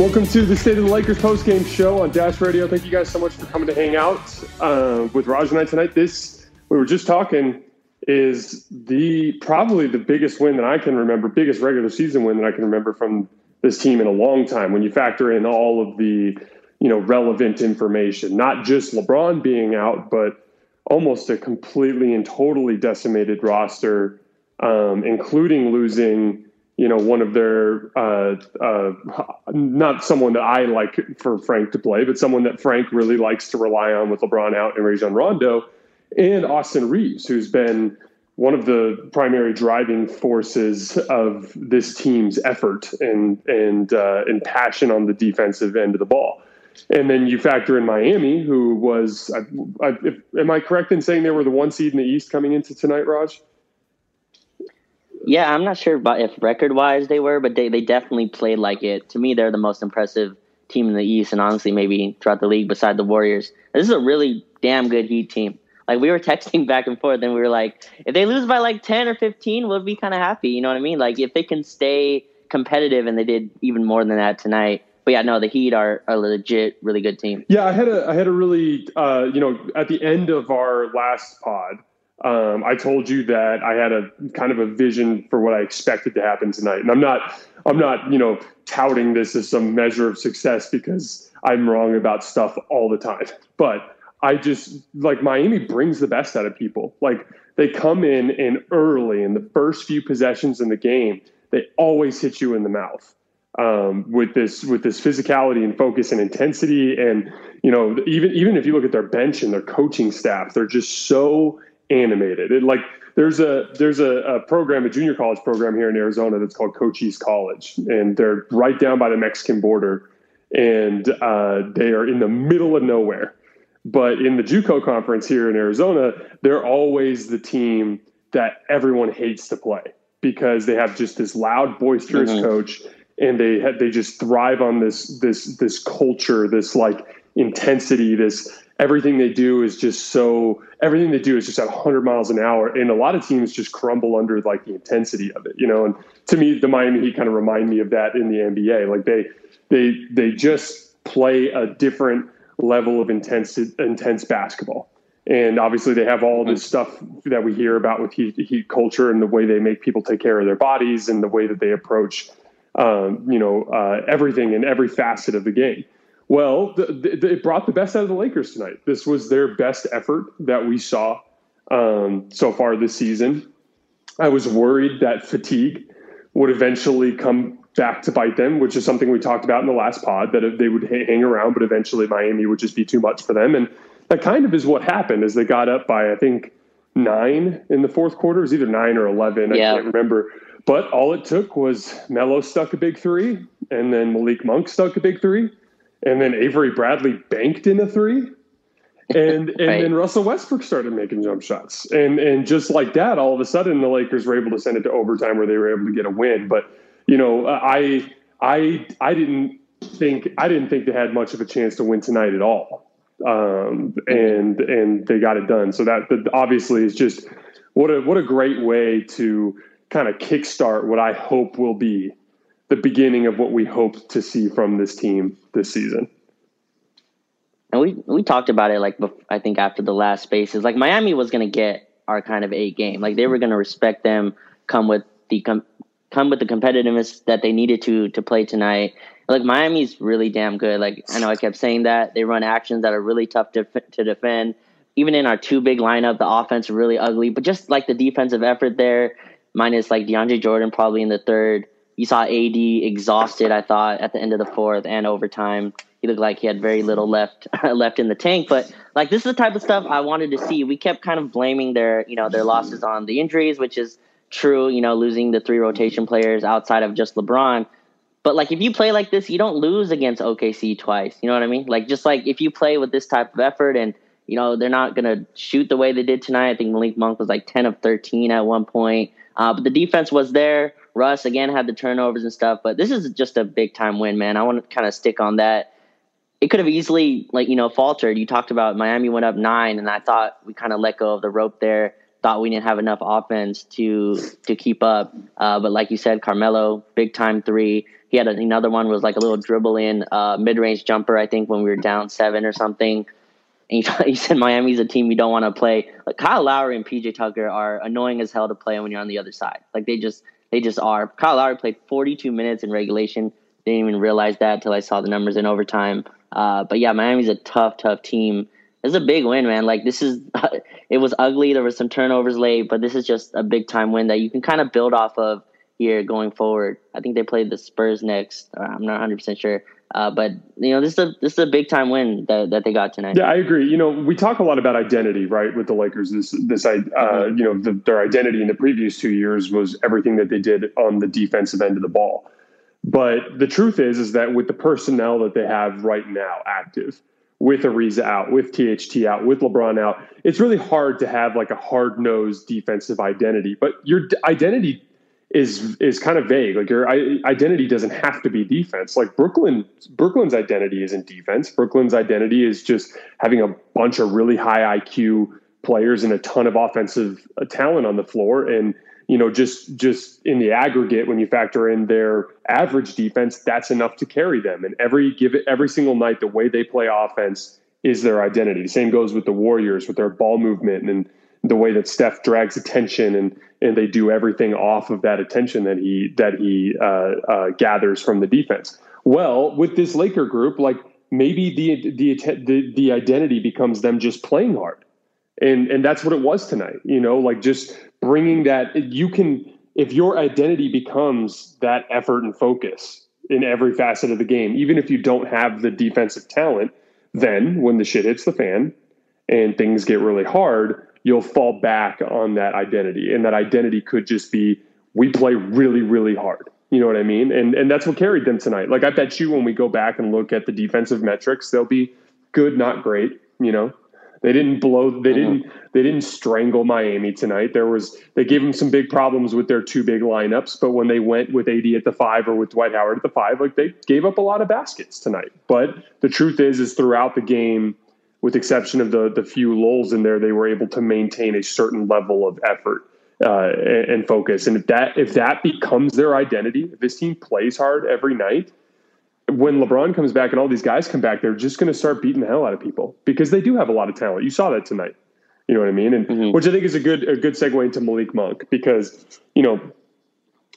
Welcome to the State of the Lakers post-game show on Dash Radio. Thank you guys so much for coming to hang out uh, with Raj and I tonight. This we were just talking is the probably the biggest win that I can remember, biggest regular season win that I can remember from this team in a long time. When you factor in all of the you know relevant information, not just LeBron being out, but almost a completely and totally decimated roster, um, including losing you know, one of their uh, uh, not someone that I like for Frank to play, but someone that Frank really likes to rely on with LeBron out and Rajon Rondo, and Austin Reaves, who's been one of the primary driving forces of this team's effort and and uh, and passion on the defensive end of the ball. And then you factor in Miami, who was, I, I, if, am I correct in saying they were the one seed in the East coming into tonight, Raj? Yeah, I'm not sure about if record wise they were, but they, they definitely played like it. To me, they're the most impressive team in the East, and honestly, maybe throughout the league beside the Warriors. This is a really damn good Heat team. Like we were texting back and forth, and we were like, if they lose by like 10 or 15, we'll be kind of happy. You know what I mean? Like if they can stay competitive, and they did even more than that tonight. But yeah, no, the Heat are a legit, really good team. Yeah, I had a I had a really uh, you know at the end of our last pod um, I told you that I had a kind of a vision for what I expected to happen tonight, and I'm not I'm not you know touting this as some measure of success because I'm wrong about stuff all the time, but I just like Miami brings the best out of people. Like they come in and early in the first few possessions in the game, they always hit you in the mouth um, with this with this physicality and focus and intensity. And you know, even even if you look at their bench and their coaching staff, they're just so animated. It, like there's a there's a, a, program, a junior college program here in Arizona that's called Cochise College, and they're right down by the Mexican border, and uh, they are in the middle of nowhere. But in the JUCO conference here in Arizona, they're always the team that everyone hates to play because they have just this loud, boisterous mm-hmm. coach, and they they just thrive on this this this culture, this like intensity, this everything they do is just so everything they do is just at 100 miles an hour. And a lot of teams just crumble under like the intensity of it you know? And to me the miami heat kind of remind me of that in the nba like they they they just play a different level of intense intense basketball. And obviously they have all this stuff that we hear about with heat, heat culture and the way they make people take care of their bodies and the way that they approach um, you know uh, everything and every facet of the game well, the, the, it brought the best out of the Lakers tonight. This was their best effort that we saw um, so far this season. I was worried that fatigue would eventually come back to bite them, which is something we talked about in the last pod that they would hang around, but eventually Miami would just be too much for them. And that kind of is what happened as they got up by, I think, nine in the fourth quarter. It was either nine or 11. Yeah. I can't remember. But all it took was Melo stuck a big three, and then Malik Monk stuck a big three and then Avery Bradley banked in a three. And and right. then Russell Westbrook started making jump shots. And and just like that, all of a sudden the Lakers were able to send it to overtime where they were able to get a win. But you know, I I I didn't think I didn't think they had much of a chance to win tonight at all. Um, and and they got it done. So that, that obviously is just what a what a great way to kind of kickstart what I hope will be the beginning of what we hope to see from this team this season. And we we talked about it like I think after the last spaces, like Miami was going to get our kind of a game, like they were going to respect them, come with the com- come with the competitiveness that they needed to to play tonight. Like Miami's really damn good. Like I know I kept saying that they run actions that are really tough to to defend. Even in our two big lineup, the offense really ugly, but just like the defensive effort there, minus like DeAndre Jordan probably in the third you saw AD exhausted. I thought at the end of the fourth and overtime, he looked like he had very little left left in the tank. But like this is the type of stuff I wanted to see. We kept kind of blaming their you know their losses on the injuries, which is true. You know, losing the three rotation players outside of just LeBron. But like if you play like this, you don't lose against OKC twice. You know what I mean? Like just like if you play with this type of effort and you know they're not gonna shoot the way they did tonight. I think Malik Monk was like ten of thirteen at one point. Uh, but the defense was there. Russ again had the turnovers and stuff, but this is just a big time win, man. I want to kind of stick on that. It could have easily, like you know, faltered. You talked about Miami went up nine, and I thought we kind of let go of the rope there. thought we didn't have enough offense to to keep up. Uh, but like you said, Carmelo, big time three. He had another one was like a little dribble in uh, mid range jumper. I think when we were down seven or something. And he, he said Miami's a team you don't want to play. Like Kyle Lowry and PJ Tucker are annoying as hell to play when you're on the other side. Like they just they just are. Kyle Lowry played 42 minutes in regulation. Didn't even realize that until I saw the numbers in overtime. Uh, but yeah, Miami's a tough, tough team. It's a big win, man. Like this is, it was ugly. There was some turnovers late, but this is just a big time win that you can kind of build off of here going forward. I think they played the Spurs next. I'm not 100 percent sure, uh, but you know this is a this is a big time win that, that they got tonight. Yeah, I agree. You know, we talk a lot about identity, right, with the Lakers. This this uh, you know the, their identity in the previous two years was everything that they did on the defensive end of the ball. But the truth is, is that with the personnel that they have right now active, with Ariza out, with THT out, with LeBron out, it's really hard to have like a hard nosed defensive identity. But your identity is is kind of vague. Like your identity doesn't have to be defense. Like Brooklyn, Brooklyn's identity isn't defense. Brooklyn's identity is just having a bunch of really high IQ players and a ton of offensive uh, talent on the floor and you know, just just in the aggregate, when you factor in their average defense, that's enough to carry them. And every give it every single night, the way they play offense is their identity. The same goes with the Warriors with their ball movement and the way that Steph drags attention and and they do everything off of that attention that he that he uh, uh, gathers from the defense. Well, with this Laker group, like maybe the, the the the identity becomes them just playing hard, and and that's what it was tonight. You know, like just bringing that you can if your identity becomes that effort and focus in every facet of the game even if you don't have the defensive talent then when the shit hits the fan and things get really hard you'll fall back on that identity and that identity could just be we play really really hard you know what i mean and and that's what carried them tonight like i bet you when we go back and look at the defensive metrics they'll be good not great you know they didn't blow. They mm-hmm. didn't. They didn't strangle Miami tonight. There was. They gave them some big problems with their two big lineups. But when they went with AD at the five or with Dwight Howard at the five, like they gave up a lot of baskets tonight. But the truth is, is throughout the game, with exception of the the few lulls in there, they were able to maintain a certain level of effort uh, and, and focus. And if that if that becomes their identity, if this team plays hard every night when LeBron comes back and all these guys come back, they're just going to start beating the hell out of people because they do have a lot of talent. You saw that tonight. You know what I mean? And mm-hmm. which I think is a good a good segue into Malik Monk because you know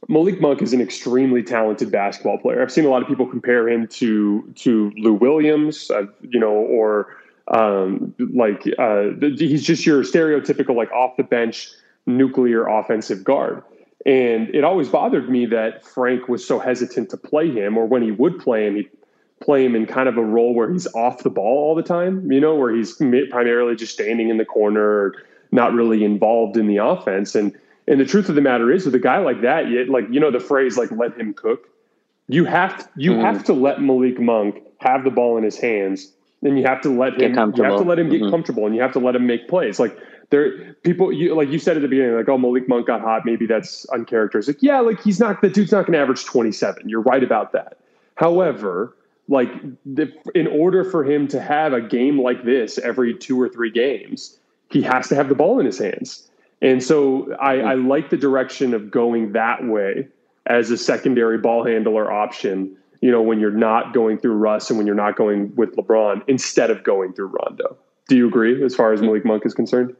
Malik Monk is an extremely talented basketball player. I've seen a lot of people compare him to to Lou Williams, uh, you know, or um, like uh, he's just your stereotypical like off the bench nuclear offensive guard. And it always bothered me that Frank was so hesitant to play him, or when he would play him, he'd play him in kind of a role where he's off the ball all the time, you know, where he's primarily just standing in the corner, not really involved in the offense. And and the truth of the matter is, with a guy like that, you, like you know the phrase like "let him cook." You have to, you mm have to let Malik Monk have the ball in his hands, and you have to let him you have to let him get mm-hmm. comfortable, and you have to let him make plays. Like there people you like you said at the beginning like oh Malik Monk got hot maybe that's uncharacteristic. Yeah like he's not the dude's not going to average 27 you're right about that. However like the, in order for him to have a game like this every two or three games he has to have the ball in his hands. And so I, I like the direction of going that way as a secondary ball handler option you know when you're not going through Russ and when you're not going with LeBron instead of going through Rondo do you agree as far as mm-hmm. Malik Monk is concerned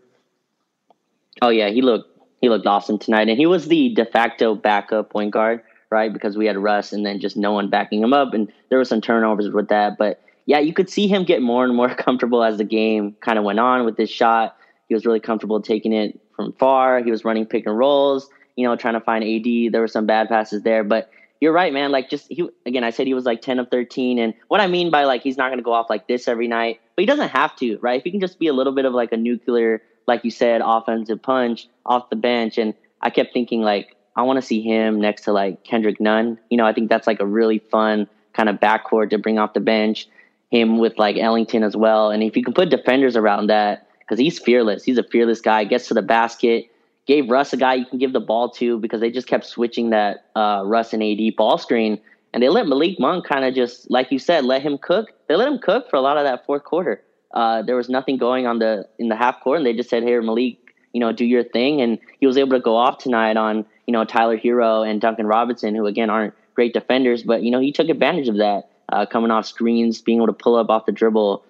Oh yeah, he looked he looked awesome tonight, and he was the de facto backup point guard, right? Because we had Russ, and then just no one backing him up, and there were some turnovers with that. But yeah, you could see him get more and more comfortable as the game kind of went on with his shot. He was really comfortable taking it from far. He was running pick and rolls, you know, trying to find AD. There were some bad passes there, but you're right, man. Like just he again, I said he was like 10 of 13. And what I mean by like he's not gonna go off like this every night, but he doesn't have to, right? If he can just be a little bit of like a nuclear like you said, offensive punch off the bench. And I kept thinking like, I want to see him next to like Kendrick Nunn. You know, I think that's like a really fun kind of backcourt to bring off the bench. Him with like Ellington as well. And if you can put defenders around that, because he's fearless. He's a fearless guy. Gets to the basket. Gave Russ a guy you can give the ball to because they just kept switching that uh, Russ and AD ball screen. And they let Malik Monk kind of just, like you said, let him cook. They let him cook for a lot of that fourth quarter uh, there was nothing going on the in the half court, and they just said, "Here, Malik, you know, do your thing. And he was able to go off tonight on, you know, Tyler Herro and Duncan Robinson, who again aren't great defenders, but, you know, he took advantage of that, uh, coming off screens, being able to pull up off the dribble.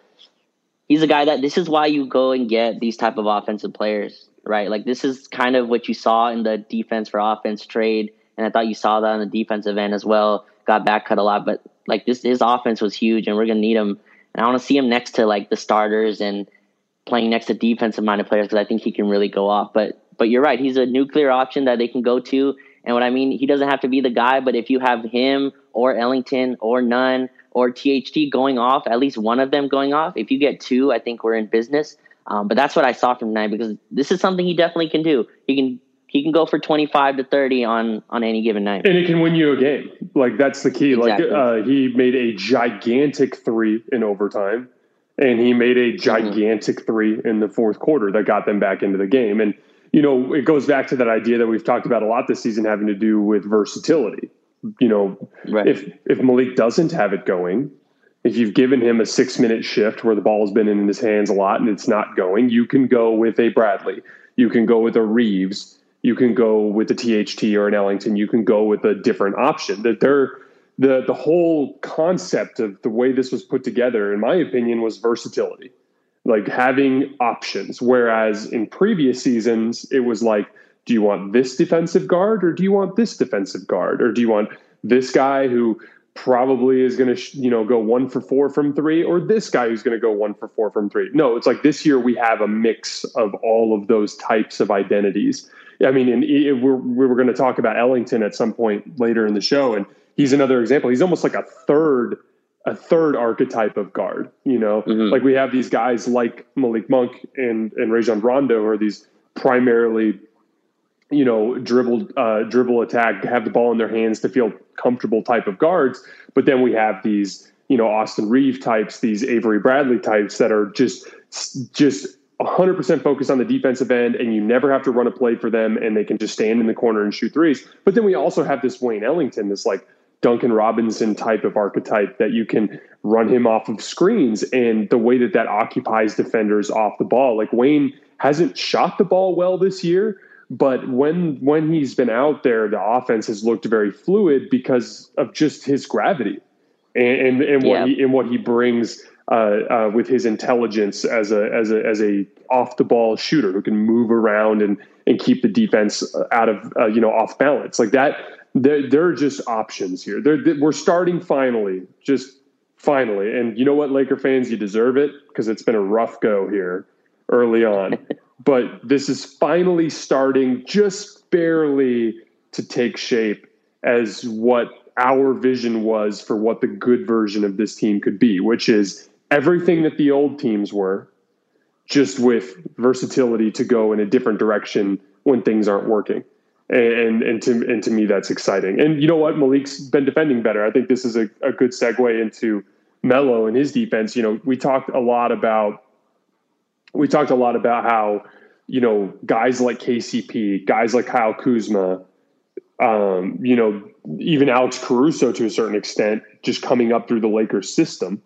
He's a guy that this is why you go and get these type of offensive players, right? Like this is kind of what you saw in the defense for offense trade. And I thought you saw that on the defensive end as well. Got back cut a lot, but like this, his offense was huge, and we're gonna need him. And I want to see him next to like the starters and playing next to defensive minded players because I think he can really go off. But but you're right, he's a nuclear option that they can go to. And what I mean, he doesn't have to be the guy, but if you have him or Ellington or Nunn or THT going off, at least one of them going off, if you get two, I think we're in business. Um, but that's what I saw from tonight because this is something he definitely can do. He can he can go for 25 to 30 on on any given night and it can win you a game like that's the key exactly. like uh, he made a gigantic three in overtime and he made a mm-hmm. gigantic mm-hmm. three in the fourth quarter that got them back into the game and you know it goes back to that idea that we've talked about a lot this season having to do with versatility you know right. if if malik doesn't have it going if you've given him a six minute shift where the ball has been in his hands a lot and it's not going you can go with a bradley you can go with a Reaves you can go with a THT or an Ellington. You can go with a different option. That they're the the whole concept of the way this was put together, in my opinion, was versatility, like having options. Whereas in previous seasons, it was like, do you want this defensive guard or do you want this defensive guard or do you want this guy who probably is going to you know go one for four from three or this guy who's going to go one for four from three no it's like this year we have a mix of all of those types of identities I mean, and we're, we were going to talk about Ellington at some point later in the show, and he's another example. He's almost like a third, a third archetype of guard. You know, mm-hmm. like we have these guys like Malik Monk and and Rajon Rondo, who are these primarily, you know, dribble uh, dribble attack, have the ball in their hands to feel comfortable type of guards. But then we have these, you know, Austin Reeve types, these Avery Bradley types that are just just 100% focused on the defensive end and you never have to run a play for them and they can just stand in the corner and shoot threes. But then we also have this Wayne Ellington, this like Duncan Robinson type of archetype that you can run him off of screens and the way that that occupies defenders off the ball. Like Wayne hasn't shot the ball well this year, but when when he's been out there, the offense has looked very fluid because of just his gravity and and, and what yeah. he and what he brings uh, uh, with his intelligence as a as a as a off the ball shooter who can move around and and keep the defense out of uh, you know off balance like that. There, there are just options here. They're, they're, we're starting finally, just finally. And you know what, Laker fans, you deserve it because it's been a rough go here early on. but this is finally starting just barely to take shape as what our vision was for what the good version of this team could be, which is everything that the old teams were, just with versatility to go in a different direction when things aren't working. And, and to and to me that's exciting. And you know what, Malik's been defending better. I think this is a, a good segue into Melo and his defense. You know, we talked a lot about we talked a lot about how you know guys like KCP, guys like Kyle Kuzma, um, you know, even Alex Caruso to a certain extent, just coming up through the Lakers system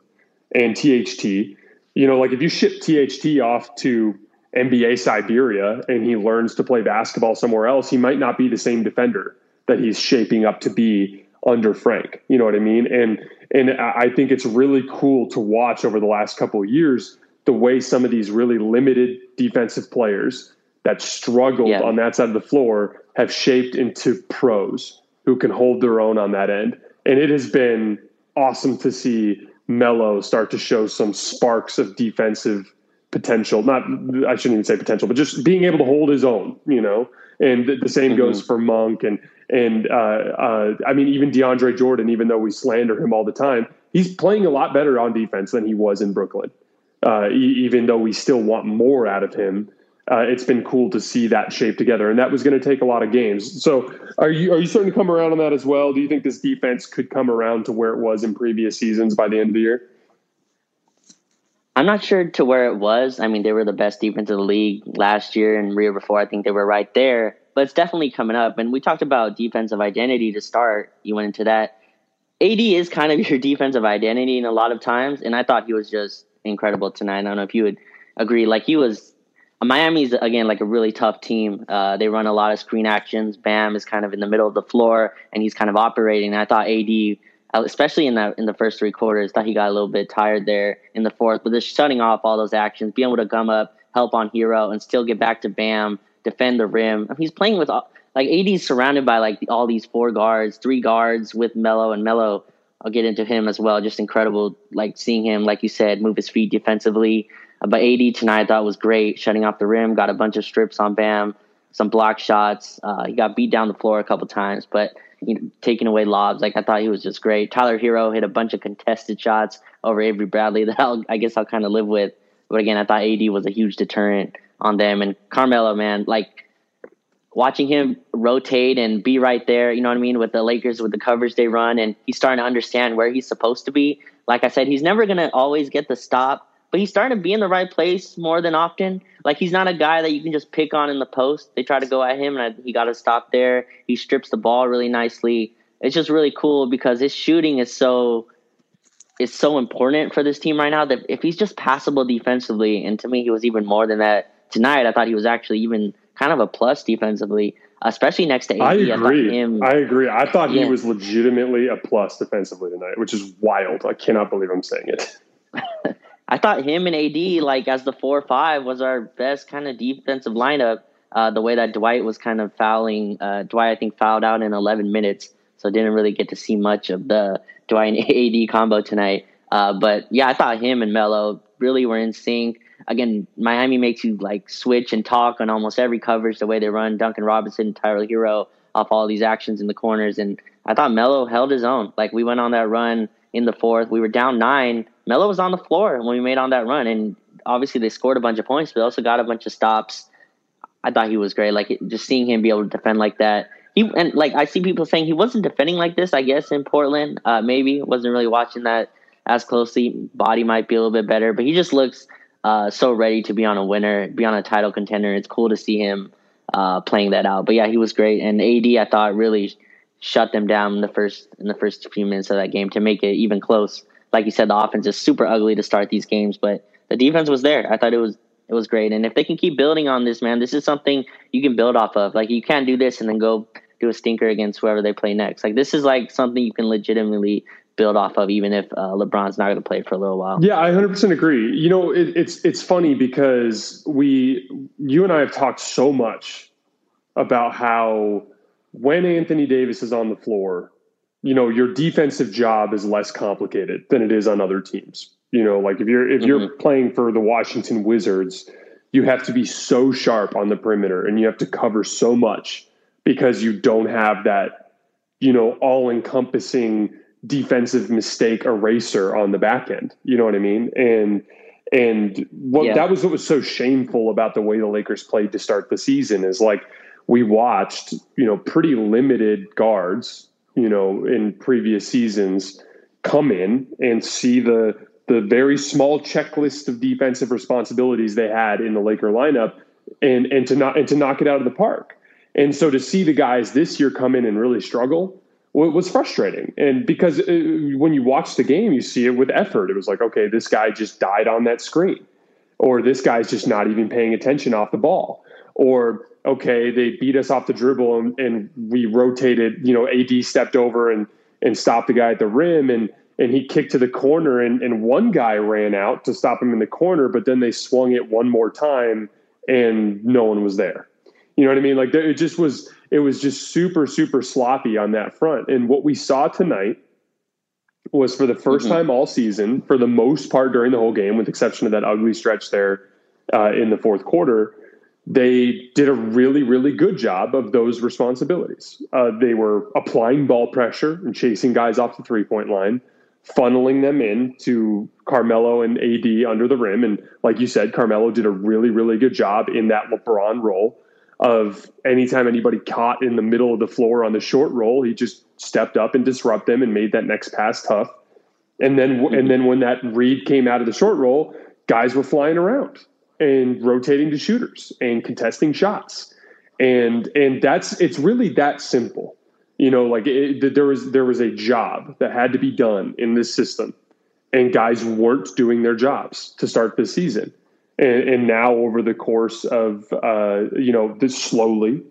and THT. You know, like if you ship THT off to NBA Siberia and he learns to play basketball somewhere else, he might not be the same defender that he's shaping up to be under Frank. You know what I mean? And and I think it's really cool to watch over the last couple of years the way some of these really limited defensive players that struggled yeah. on that side of the floor have shaped into pros who can hold their own on that end. And it has been awesome to see Melo start to show some sparks of defensive potential. Not, I shouldn't even say potential, but just being able to hold his own, you know. And the, the same mm-hmm. goes for Monk and and uh, uh, I mean even DeAndre Jordan. Even though we slander him all the time, he's playing a lot better on defense than he was in Brooklyn. Uh, even though we still want more out of him, uh, it's been cool to see that shape together, and that was going to take a lot of games. So, are you are you starting to come around on that as well? Do you think this defense could come around to where it was in previous seasons by the end of the year? I'm not sure to where it was. I mean, they were the best defense of the league last year and year before. I think they were right there, but it's definitely coming up. And we talked about defensive identity to start. You went into that. AD is kind of your defensive identity in a lot of times, and I thought he was just incredible tonight. I don't know if you would agree. Like he was Miami's again like a really tough team. Uh, they run a lot of screen actions. Bam is kind of in the middle of the floor, and he's kind of operating. I thought AD, especially in that in the first three quarters, thought he got a little bit tired there in the fourth. But just shutting off all those actions, being able to come up, help on Herro, and still get back to Bam, defend the rim. he's playing with like AD's surrounded by like all these four guards, three guards with Melo, and Melo. I'll get into him as well. Just incredible, like seeing him, like you said, move his feet defensively but AD tonight I thought was great, shutting off the rim, got a bunch of strips on Bam, some block shots. Uh, he got beat down the floor a couple times, but you know, taking away lobs, like I thought he was just great. Tyler Herro hit a bunch of contested shots over Avery Bradley that I'll, I guess I'll kind of live with. But again, I thought AD was a huge deterrent on them. And Carmelo, man, like watching him rotate and be right there, you know what I mean, with the Lakers with the coverage they run, and he's starting to understand where he's supposed to be. Like I said, he's never going to always get the stop, but he's starting to be in the right place more than often. Like he's not a guy that you can just pick on in the post. They try to go at him, and I, he got to stop there. He strips the ball really nicely. It's just really cool because his shooting is so is so important for this team right now. That if he's just passable defensively, and to me he was even more than that tonight. I thought he was actually even kind of a plus defensively, especially next to AD. I agree. I, him, I agree. I thought yeah. he was legitimately a plus defensively tonight, which is wild. I cannot believe I'm saying it. I thought him and AD, like as the four five, was our best kind of defensive lineup. Uh, the way that Dwight was kind of fouling, uh, Dwight I think fouled out in 11 minutes, so didn't really get to see much of the Dwight and AD combo tonight. Uh, but yeah, I thought him and Melo really were in sync. Again, Miami makes you like switch and talk on almost every coverage the way they run. Duncan Robinson, Tyler Herro off all these actions in the corners, and I thought Melo held his own. Like we went on that run in the fourth, we were down nine Melo was on the floor when we made on that run, and obviously they scored a bunch of points, but also got a bunch of stops. I thought he was great. Like just seeing him be able to defend like that. He and like I see people saying he wasn't defending like this. I guess in Portland, uh, maybe wasn't really watching that as closely. Body might be a little bit better, but he just looks uh, so ready to be on a winner, be on a title contender. It's cool to see him uh, playing that out. But yeah, he was great, and AD I thought really shut them down in the first in the first few minutes of that game to make it even close like you said, the offense is super ugly to start these games, but the defense was there. I thought it was it was great. And if they can keep building on this, man, this is something you can build off of. Like you can't do this and then go do a stinker against whoever they play next. Like this is like something you can legitimately build off of, even if uh, LeBron's not going to play for a little while. Yeah, I 100% agree. You know, it, it's it's funny because we, you and I have talked so much about how when Anthony Davis is on the floor, you know your defensive job is less complicated than it is on other teams you know like if you're if mm-hmm. you're playing for the washington wizards you have to be so sharp on the perimeter and you have to cover so much because you don't have that you know all encompassing defensive mistake eraser on the back end you know what i mean and and what yeah. that was what was so shameful about the way the lakers played to start the season is like we watched you know pretty limited guards you know, in previous seasons come in and see the the very small checklist of defensive responsibilities they had in the Laker lineup and and to not and to knock it out of the park. And so to see the guys this year come in and really struggle was frustrating. And because uh, when you watch the game, you see it with effort. It was like, okay, this guy just died on that screen, or this guy's just not even paying attention off the ball, or okay, they beat us off the dribble and, and we rotated, you know, AD stepped over and, and stopped the guy at the rim and, and he kicked to the corner and, and one guy ran out to stop him in the corner, but then they swung it one more time and no one was there. You know what I mean? Like it just was, it was just super, super sloppy on that front. And what we saw tonight was for the 1st mm-hmm. time all season, for the most part during the whole game, with exception of that ugly stretch there uh, in the fourth quarter, they did a really, really good job of those responsibilities. Uh, they were applying ball pressure and chasing guys off the three point line, funneling them in to Carmelo and AD under the rim. And like you said, Carmelo did a really, really good job in that LeBron role of anytime anybody caught in the middle of the floor on the short roll, he just stepped up and disrupt them and made that next pass tough. And then, and mm-hmm. then when that read came out of the short roll, guys were flying around and rotating to shooters and contesting shots. And and that's it's really that simple. You know like it, there was there was a job that had to be done in this system and guys weren't doing their jobs to start this season And, and now over the course of, uh, you know, this slowly,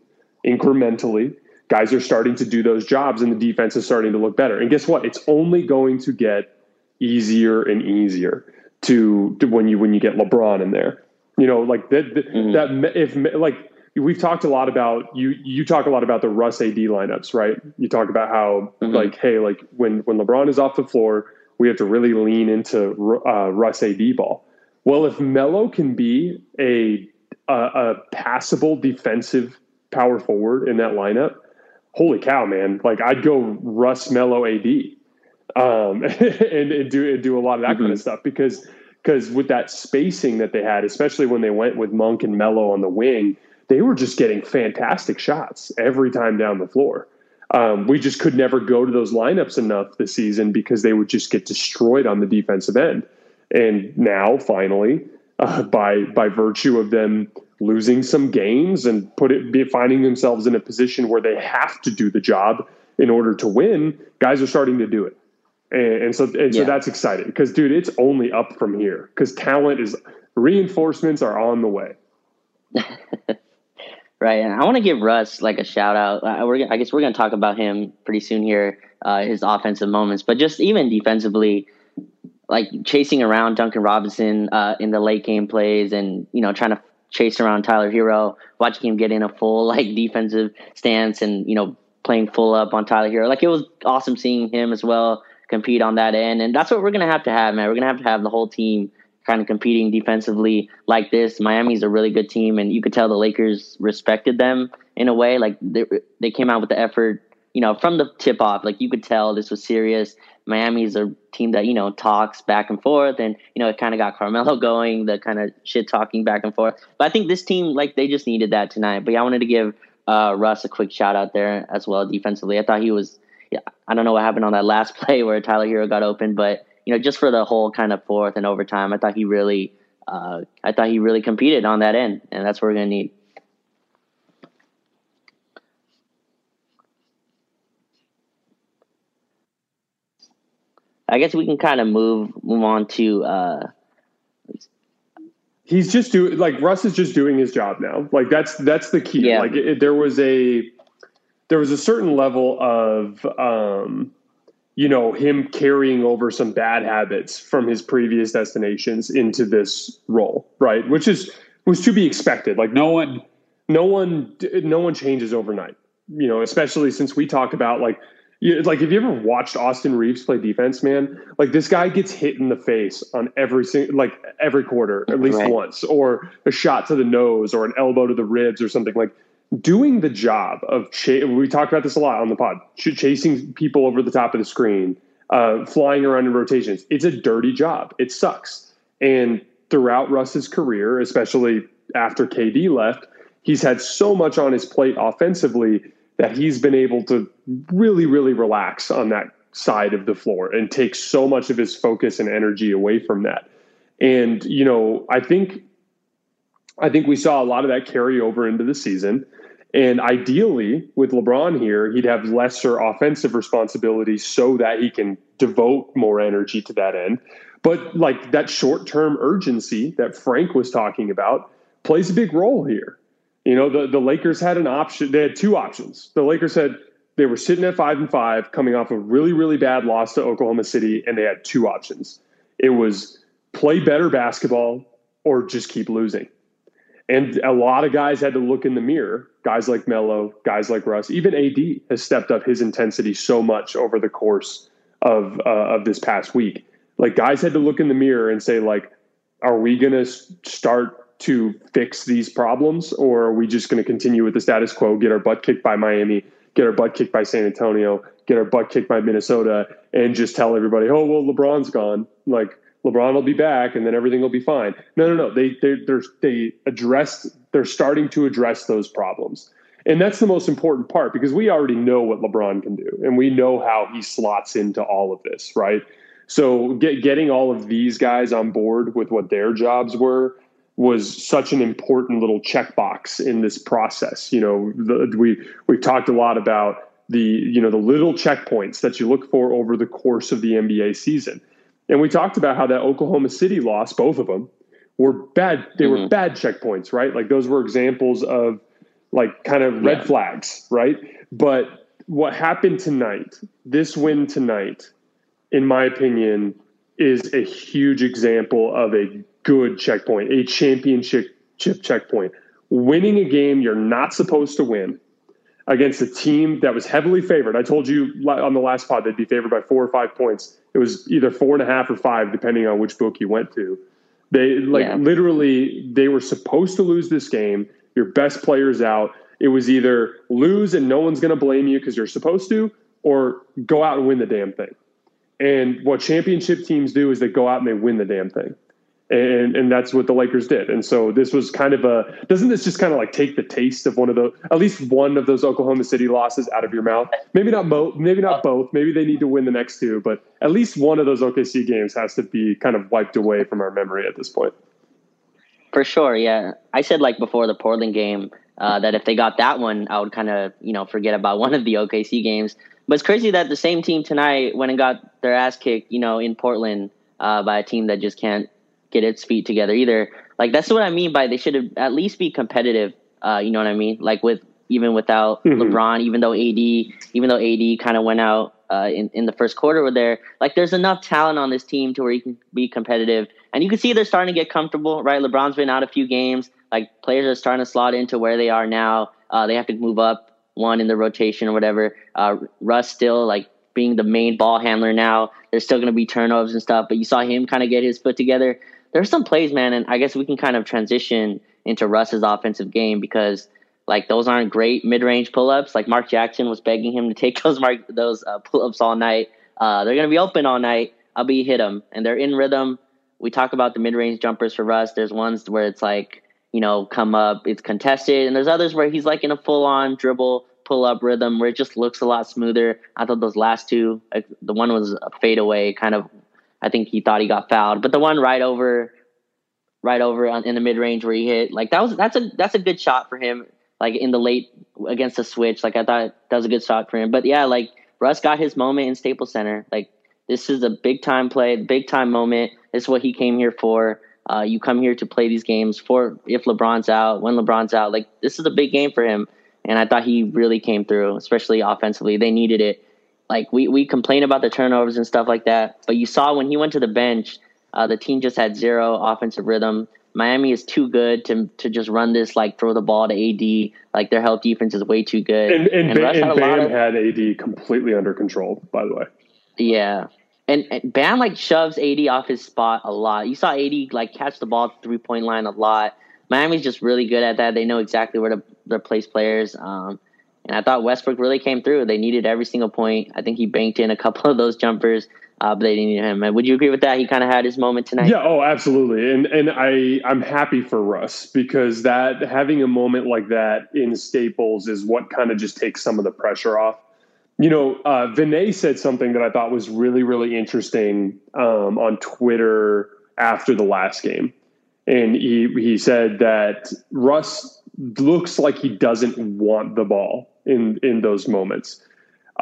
incrementally, guys are starting to do those jobs and the defense is starting to look better. And guess what? It's only going to get easier and easier to, to when you when you get LeBron in there. You know, like that mm-hmm. that if like we've talked a lot about you you talk a lot about the Russ AD lineups, right? You talk about how mm-hmm. like hey, like when when LeBron is off the floor, we have to really lean into uh, Russ AD ball. Well, if Melo can be a, a a passable defensive power forward in that lineup, holy cow, man! Like I'd go Russ Melo AD, um, and, and, do and do a lot of that mm-hmm. kind of stuff because because with that spacing that they had, especially when they went with Monk and Melo on the wing, they were just getting fantastic shots every time down the floor. Um, we just could never go to those lineups enough this season because they would just get destroyed on the defensive end. And now, finally, uh, by by virtue of them losing some games and put it be finding themselves in a position where they have to do the job in order to win, guys are starting to do it. And, and so and yeah. so that's exciting because dude, it's only up from here because talent is reinforcements are on the way. right, and I want to give Russ like a shout out. Uh, we're I guess we're going to talk about him pretty soon here, uh, his offensive moments, but just even defensively, like chasing around Duncan Robinson uh, in the late game plays, and you know trying to chase around Tyler Herro, watching him get in a full like defensive stance and, you know, playing full up on Tyler Herro. Like it was awesome seeing him as well compete on that end. And that's what we're gonna have to have, man. We're gonna have to have the whole team kind of competing defensively like this. Miami's a really good team and you could tell the Lakers respected them in a way. Like they they came out with the effort, you know, from the tip off. Like you could tell this was serious. Miami's a team that you know talks back and forth, and you know it kind of got Carmelo going, the kind of shit talking back and forth. But I think this team, like, they just needed that tonight. But yeah, I wanted to give uh, Russ a quick shout out there as well defensively. I thought he was, yeah, I don't know what happened on that last play where Tyler Herro got open, but you know just for the whole kind of fourth and overtime, I thought he really, uh, I thought he really competed on that end, and that's what we're gonna need. I guess we can kind of move move on to. Uh, He's just doing like Russ is just doing his job now. Like that's that's the key. Yeah. Like it, there was a there was a certain level of um, you know him carrying over some bad habits from his previous destinations into this role, right? Which is was to be expected. Like no one, no one, no one changes overnight. You know, especially since we talk about like you, like, have you ever watched Austin Reaves play defense, man? Like, this guy gets hit in the face on every single, like every quarter, at least right. once, or a shot to the nose, or an elbow to the ribs, or something. Like, doing the job of we talked about this a lot on the pod, ch- chasing people over the top of the screen, uh, flying around in rotations. It's a dirty job. It sucks. And throughout Russ's career, especially after KD left, he's had so much on his plate offensively that he's been able to really, really relax on that side of the floor and take so much of his focus and energy away from that. And, you know, I think I think we saw a lot of that carry over into the season. And ideally, with LeBron here, he'd have lesser offensive responsibilities so that he can devote more energy to that end. But like that short term urgency that Frank was talking about plays a big role here. You know, the, the Lakers had an option. They had two options. The Lakers said they were sitting at five and five, coming off a really, really bad loss to Oklahoma City, and they had two options. It was play better basketball or just keep losing. And a lot of guys had to look in the mirror. Guys like Melo, guys like Russ, even AD has stepped up his intensity so much over the course of uh, of this past week. Like guys had to look in the mirror and say, like, are we going to start to fix these problems, or are we just going to continue with the status quo, get our butt kicked by Miami, get our butt kicked by San Antonio, get our butt kicked by Minnesota, and just tell everybody, oh well, LeBron's gone, like LeBron will be back, and then everything will be fine. No, no, no. They they they addressed. They're starting to address those problems. And that's the most important part because we already know what LeBron can do and we know how he slots into all of this, right? So get, getting all of these guys on board with what their jobs were was such an important little checkbox in this process. You know, the, we we've talked a lot about the you know the little checkpoints that you look for over the course of the NBA season, and we talked about how that Oklahoma City loss, both of them, were bad. They mm-hmm. were bad checkpoints, right? Like those were examples of like kind of red yeah. flags, right? But what happened tonight, this win tonight, in my opinion, is a huge example of a good checkpoint, a championship chip checkpoint. Winning a game you're not supposed to win against a team that was heavily favored. I told you on the last pod they'd be favored by four or five points. It was either four and a half or five, depending on which book you went to. They like yeah. literally they were supposed to lose this game. Your best players out. It was either lose and no one's going to blame you because you're supposed to, or go out and win the damn thing. And what championship teams do is they go out and they win the damn thing and and that's what the Lakers did. And so this was kind of a doesn't this just kind of like take the taste of one of the at least one of those Oklahoma City losses out of your mouth? Maybe not both, maybe not both. Maybe they need to win the next two, but at least one of those OKC games has to be kind of wiped away from our memory at this point. For sure, yeah. I said like before the Portland game uh, that if they got that one, I would kind of you know forget about one of the OKC games. But it's crazy that the same team tonight went and got their ass kicked, you know, in Portland uh, by a team that just can't get its feet together either. Like that's what I mean by they should at least be competitive. Uh, you know what I mean? Like with even without mm-hmm. LeBron, even though AD, even though AD kind of went out uh, in in the first quarter with there, like there's enough talent on this team to where you can be competitive, and you can see they're starting to get comfortable. Right, LeBron's been out a few games. Like players are starting to slot into where they are now. Uh, they have to move up one in the rotation or whatever. Uh, Russ still like being the main ball handler now. There's still going to be turnovers and stuff, but you saw him kind of get his foot together there's some plays, man, and I guess we can kind of transition into Russ's offensive game because like those aren't great mid-range pull-ups. Like Mark Jackson was begging him to take those mark those uh, pull-ups all night. Uh, they're gonna be open all night. I'll be hit them, and they're in rhythm. We talk about the mid-range jumpers for Russ. There's ones where it's like you know come up, it's contested, and there's others where he's like in a full-on dribble pull-up rhythm where it just looks a lot smoother. I thought those last two, like, the one was a fadeaway, kind of I think he thought he got fouled, but the one right over, right over in the mid range where he hit, like that was that's a that's a good shot for him. Like in the late against the switch, like I thought that was a good shot for him. But yeah, like Russ got his moment in Staples Center. Like this is a big time play, big time moment. This is what he came here for. Uh, you come here to play these games for if LeBron's out, when LeBron's out. Like this is a big game for him, and I thought he really came through, especially offensively. They needed it like we we complain about the turnovers and stuff like that, but you saw when he went to the bench, uh, the team just had zero offensive rhythm. Miami is too good to to just run this like throw the ball to AD. Like their help defense is way too good. And, and, and, Russ and had Bam of, had AD completely under control. By the way, yeah, and, and Bam like shoves AD off his spot a lot. You saw AD like catch the ball three point line a lot. Miami's just really good at that. They know exactly where to, to place players. Um, and I thought Westbrook really came through. They needed every single point. I think he banked in a couple of those jumpers, uh, but they needed him. Would you agree with that? He kind of had his moment tonight. Yeah, oh, absolutely. And and I I'm happy for Russ because that having a moment like that in Staples is what kind of just takes some of the pressure off. You know, uh, Vinay said something that I thought was really really interesting um, on Twitter after the last game, and he he said that Russ looks like he doesn't want the ball in in those moments.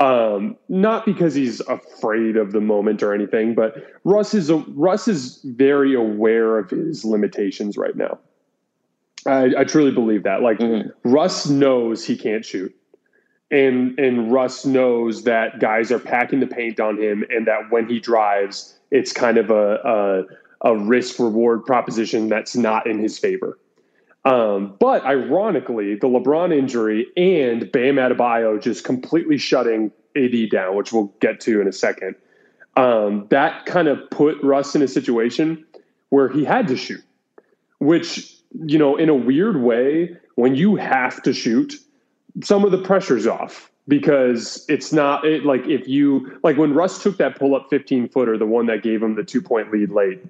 Um, not because he's afraid of the moment or anything, but Russ is a, Russ is very aware of his limitations right now. I, I truly believe that. Like mm-hmm. Russ knows he can't shoot, and and Russ knows that guys are packing the paint on him, and that when he drives, it's kind of a a, a risk reward proposition that's not in his favor. Um, but ironically, the LeBron injury and Bam Adebayo just completely shutting AD down, which we'll get to in a second, um, that kind of put Russ in a situation where he had to shoot, which, you know, in a weird way, when you have to shoot, some of the pressure's off because it's not it, like if you like when Russ took that pull up 15 footer, the one that gave him the two point lead late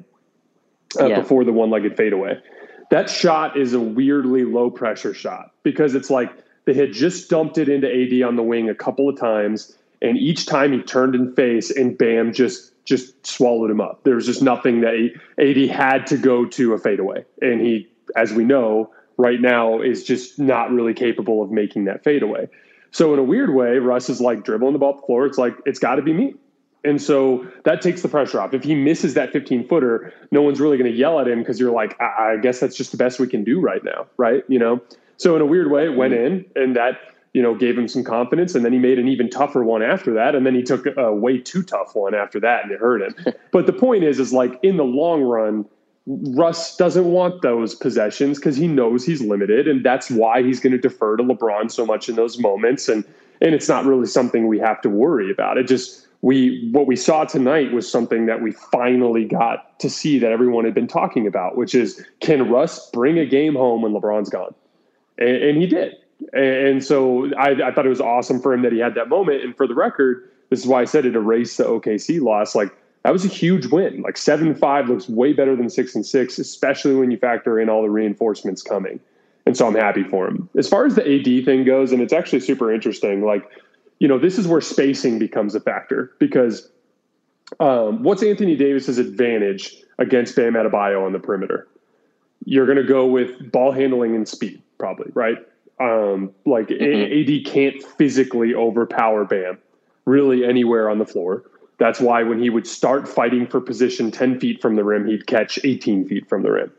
uh, yeah. before the one legged fadeaway that shot is a weirdly low pressure shot because it's like they had just dumped it into AD on the wing a couple of times, and each time he turned and face, and Bam just just swallowed him up. There was just nothing that he, AD had to go to a fadeaway, and he, as we know, right now is just not really capable of making that fadeaway. So in a weird way, Russ is like dribbling the ball up the floor. It's like it's got to be me. And so that takes the pressure off. If he misses that 15 footer, no one's really going to yell at him because you're like, I-, I guess that's just the best we can do right now, right? You know. So in a weird way, it went mm-hmm. in, and that you know gave him some confidence. And then he made an even tougher one after that, and then he took a way too tough one after that, and it hurt him. but the point is, is like in the long run, Russ doesn't want those possessions because he knows he's limited, and that's why he's going to defer to LeBron so much in those moments. And and it's not really something we have to worry about. It just we what we saw tonight was something that we finally got to see that everyone had been talking about, which is can Russ bring a game home when LeBron's gone, and, and he did. And so I, I thought it was awesome for him that he had that moment. And for the record, this is why I said it erased the OKC loss. Like that was a huge win. Like seven five looks way better than six and six, especially when you factor in all the reinforcements coming. And so I'm happy for him. As far as the AD thing goes, and it's actually super interesting. Like, you know, this is where spacing becomes a factor because um, what's Anthony Davis's advantage against Bam Adebayo on the perimeter? You're going to go with ball handling and speed, probably, right? Um, like mm-hmm. AD can't physically overpower Bam really anywhere on the floor. That's why when he would start fighting for position 10 feet from the rim, he'd catch 18 feet from the rim.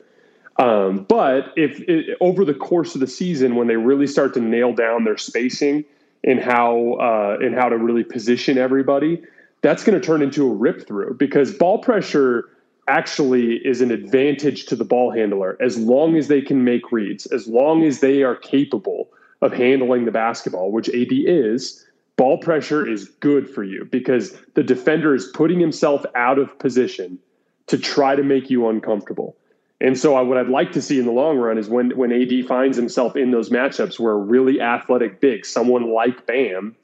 Um, but if it, over the course of the season, when they really start to nail down their spacing and how uh, and how to really position everybody, that's going to turn into a rip through because ball pressure actually is an advantage to the ball handler as long as they can make reads, as long as they are capable of handling the basketball, which AD is ball pressure is good for you because the defender is putting himself out of position to try to make you uncomfortable. And so, I, what I'd like to see in the long run is when when AD finds himself in those matchups where a really athletic big, someone like Bam,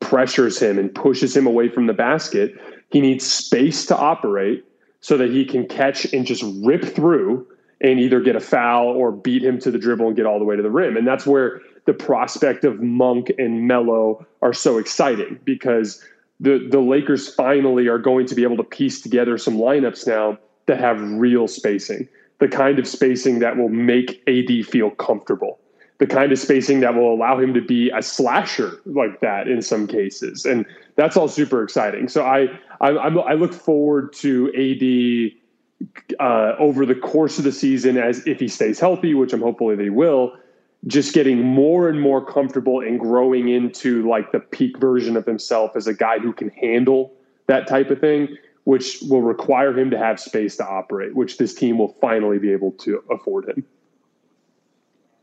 pressures him and pushes him away from the basket, he needs space to operate so that he can catch and just rip through and either get a foul or beat him to the dribble and get all the way to the rim. And that's where the prospect of Monk and Melo are so exciting because the the Lakers finally are going to be able to piece together some lineups now that have real spacing, the kind of spacing that will make AD feel comfortable, the kind of spacing that will allow him to be a slasher like that in some cases, and that's all super exciting. So I I, I look forward to AD. Uh, over the course of the season, as if he stays healthy, which I'm hopefully they will, just getting more and more comfortable and growing into like the peak version of himself as a guy who can handle that type of thing, which will require him to have space to operate, which this team will finally be able to afford him.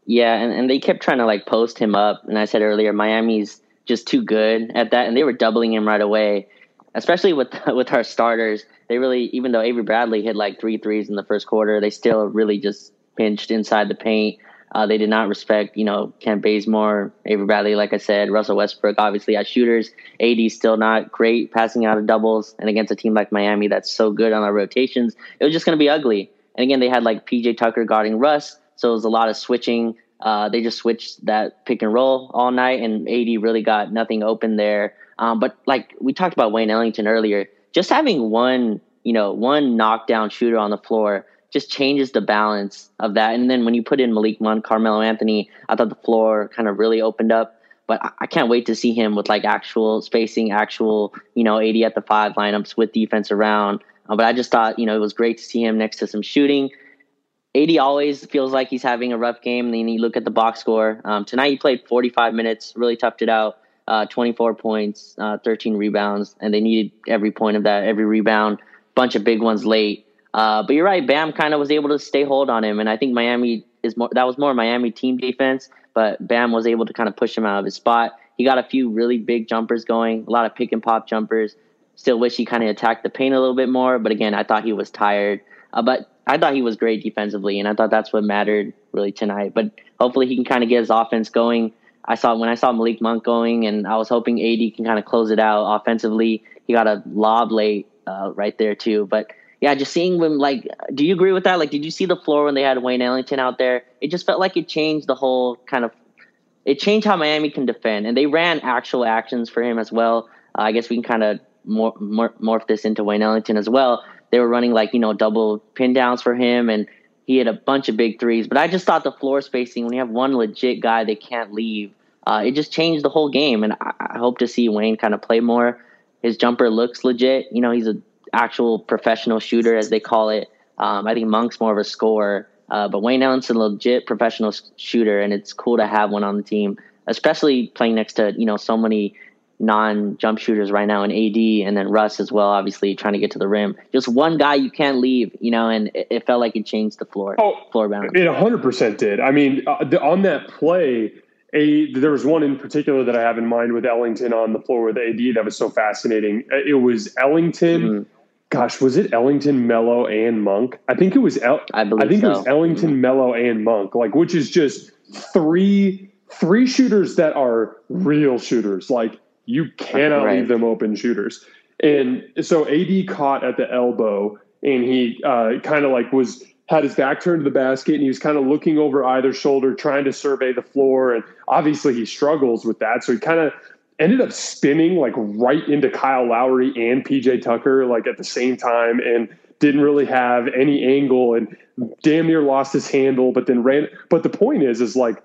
Yeah, and, and they kept trying to like post him up. And I said earlier, Miami's just too good at that. And they were doubling him right away, especially with with our starters. They really, even though Avery Bradley hit like three threes in the first quarter, they still really just pinched inside the paint. Uh, they did not respect, you know, Kent Bazemore, Avery Bradley, like I said, Russell Westbrook, obviously as shooters. AD still not great passing out of doubles. And against a team like Miami that's so good on our rotations, it was just going to be ugly. And again, they had like PJ Tucker guarding Russ. So it was a lot of switching. Uh, they just switched that pick and roll all night, and AD really got nothing open there. Um, but like we talked about Wayne Ellington earlier, just having one, you know, one knockdown shooter on the floor just changes the balance of that. And then when you put in Malik Monk, Carmelo Anthony, I thought the floor kind of really opened up. But I, I can't wait to see him with like actual spacing, actual, you know, AD at the five lineups with defense around. Uh, but I just thought, you know, it was great to see him next to some shooting. AD always feels like he's having a rough game. Then you look at the box score. Um, tonight he played 45 minutes, really toughed it out. Uh, 24 points, uh, 13 rebounds, and they needed every point of that, every rebound. Bunch of big ones late. Uh, but you're right. Bam kind of was able to stay hold on him, and I think Miami is more. That was more Miami team defense, but Bam was able to kind of push him out of his spot. He got a few really big jumpers going, a lot of pick and pop jumpers. Still wish he kind of attacked the paint a little bit more, but again, I thought he was tired. Uh, but I thought he was great defensively, and I thought that's what mattered really tonight. But hopefully, he can kind of get his offense going. I saw when I saw Malik Monk going, and I was hoping AD can kind of close it out offensively. He got a lob late uh, right there too, but yeah, just seeing when like, do you agree with that? Like, did you see the floor when they had Wayne Ellington out there? It just felt like it changed the whole kind of, it changed how Miami can defend, and they ran actual actions for him as well. Uh, I guess we can kind of mor- mor- morph this into Wayne Ellington as well. They were running like you know double pin downs for him, and he had a bunch of big threes. But I just thought the floor spacing when you have one legit guy they can't leave, uh, it just changed the whole game. And I, I hope to see Wayne kind of play more His jumper looks legit. You know, he's an actual professional shooter, as they call it. Um, I think Monk's more of a scorer, uh, but Wayne Ellington's a legit professional shooter, and it's cool to have one on the team, especially playing next to you know so many non jump shooters right now in AD and then Russ as well, obviously trying to get to the rim. Just one guy you can't leave, you know, and it, it felt like it changed the floor. Oh, floor balance. It 100% did. I mean, uh, the, on that play, a there was one in particular that I have in mind with Ellington on the floor with AD that was so fascinating. Uh, it was Ellington. Mm-hmm. Gosh, was it Ellington, Melo, and Monk? I think it was. El- I believe. I think so. it was Ellington, mm-hmm. Melo, and Monk. Like, which is just three three shooters that are real shooters. Like you cannot right. leave them open shooters. And so AD caught at the elbow and he uh, kind of like was had his back turned to the basket and he was kind of looking over either shoulder trying to survey the floor and obviously he struggles with that so he kind of ended up spinning like right into Kyle Lowry and PJ Tucker like at the same time and didn't really have any angle and damn near lost his handle but then ran but the point is is like